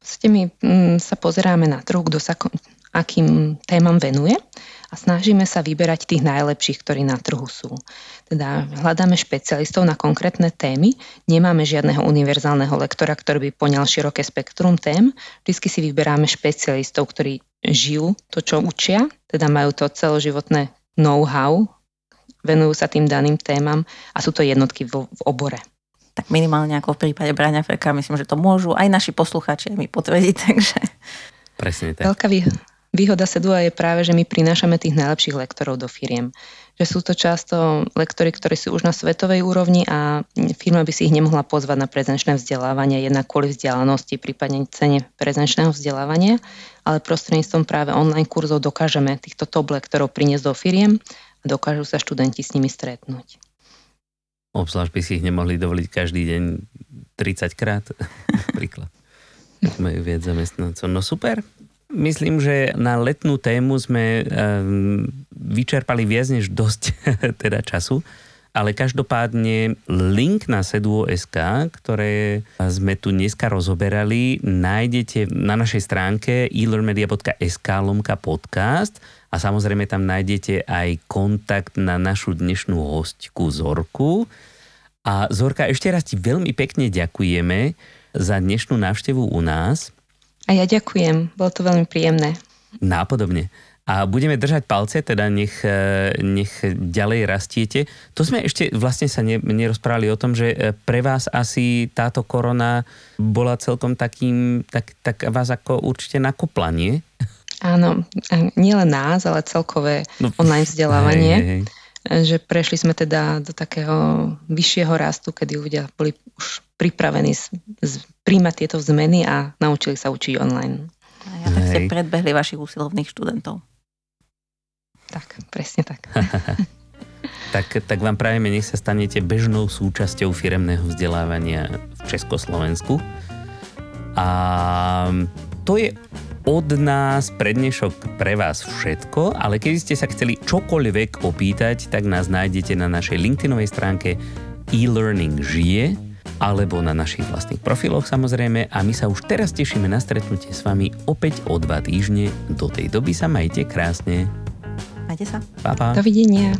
Vlastne my mm, sa pozeráme na trhu, kto sa akým témam venuje a snažíme sa vyberať tých najlepších, ktorí na trhu sú. Teda hľadáme špecialistov na konkrétne témy, nemáme žiadneho univerzálneho lektora, ktorý by poňal široké spektrum tém, vždy si vyberáme špecialistov, ktorí žijú to, čo učia, teda majú to celoživotné know-how, venujú sa tým daným témam a sú to jednotky v, v obore tak minimálne ako v prípade Braňa Freka, myslím, že to môžu aj naši posluchači mi potvrdiť, takže... Presne tak. Veľká výhoda Sedua je práve, že my prinášame tých najlepších lektorov do firiem. Že sú to často lektory, ktorí sú už na svetovej úrovni a firma by si ich nemohla pozvať na prezenčné vzdelávanie, jednak kvôli vzdialenosti, prípadne cene prezenčného vzdelávania, ale prostredníctvom práve online kurzov dokážeme týchto top lektorov priniesť do firiem a dokážu sa študenti s nimi stretnúť. Obzvlášť by si ich nemohli dovoliť každý deň 30 krát, napríklad. Majú viac zamestnancov. No super. Myslím, že na letnú tému sme um, vyčerpali viac než dosť teda času, ale každopádne link na Seduo.sk, ktoré sme tu dneska rozoberali, nájdete na našej stránke elearnmedia.sk lomka podcast a samozrejme tam nájdete aj kontakt na našu dnešnú hostku Zorku. A Zorka, ešte raz ti veľmi pekne ďakujeme za dnešnú návštevu u nás. A ja ďakujem, bolo to veľmi príjemné. Nápodobne. A budeme držať palce, teda nech, e, nech ďalej rastiete. To sme ešte vlastne sa ne, nerozprávali o tom, že e, pre vás asi táto korona bola celkom takým, tak, tak vás ako určite nakoplanie. Áno, nielen nás, ale celkové no, online vzdelávanie. Hej, hej. Že prešli sme teda do takého vyššieho rastu, kedy ľudia boli už pripravení z, z, príjmať tieto zmeny a naučili sa učiť online. A ja tak ste predbehli vašich úsilovných študentov. Tak, presne tak. tak, tak vám prajeme, nech sa stanete bežnou súčasťou firemného vzdelávania v Československu. A to je od nás pre dnešok pre vás všetko, ale keď ste sa chceli čokoľvek opýtať, tak nás nájdete na našej LinkedInovej stránke e-learning žije alebo na našich vlastných profiloch samozrejme a my sa už teraz tešíme na stretnutie s vami opäť o dva týždne. Do tej doby sa majte krásne. Majte sa. Pa, pa. Dovidenia.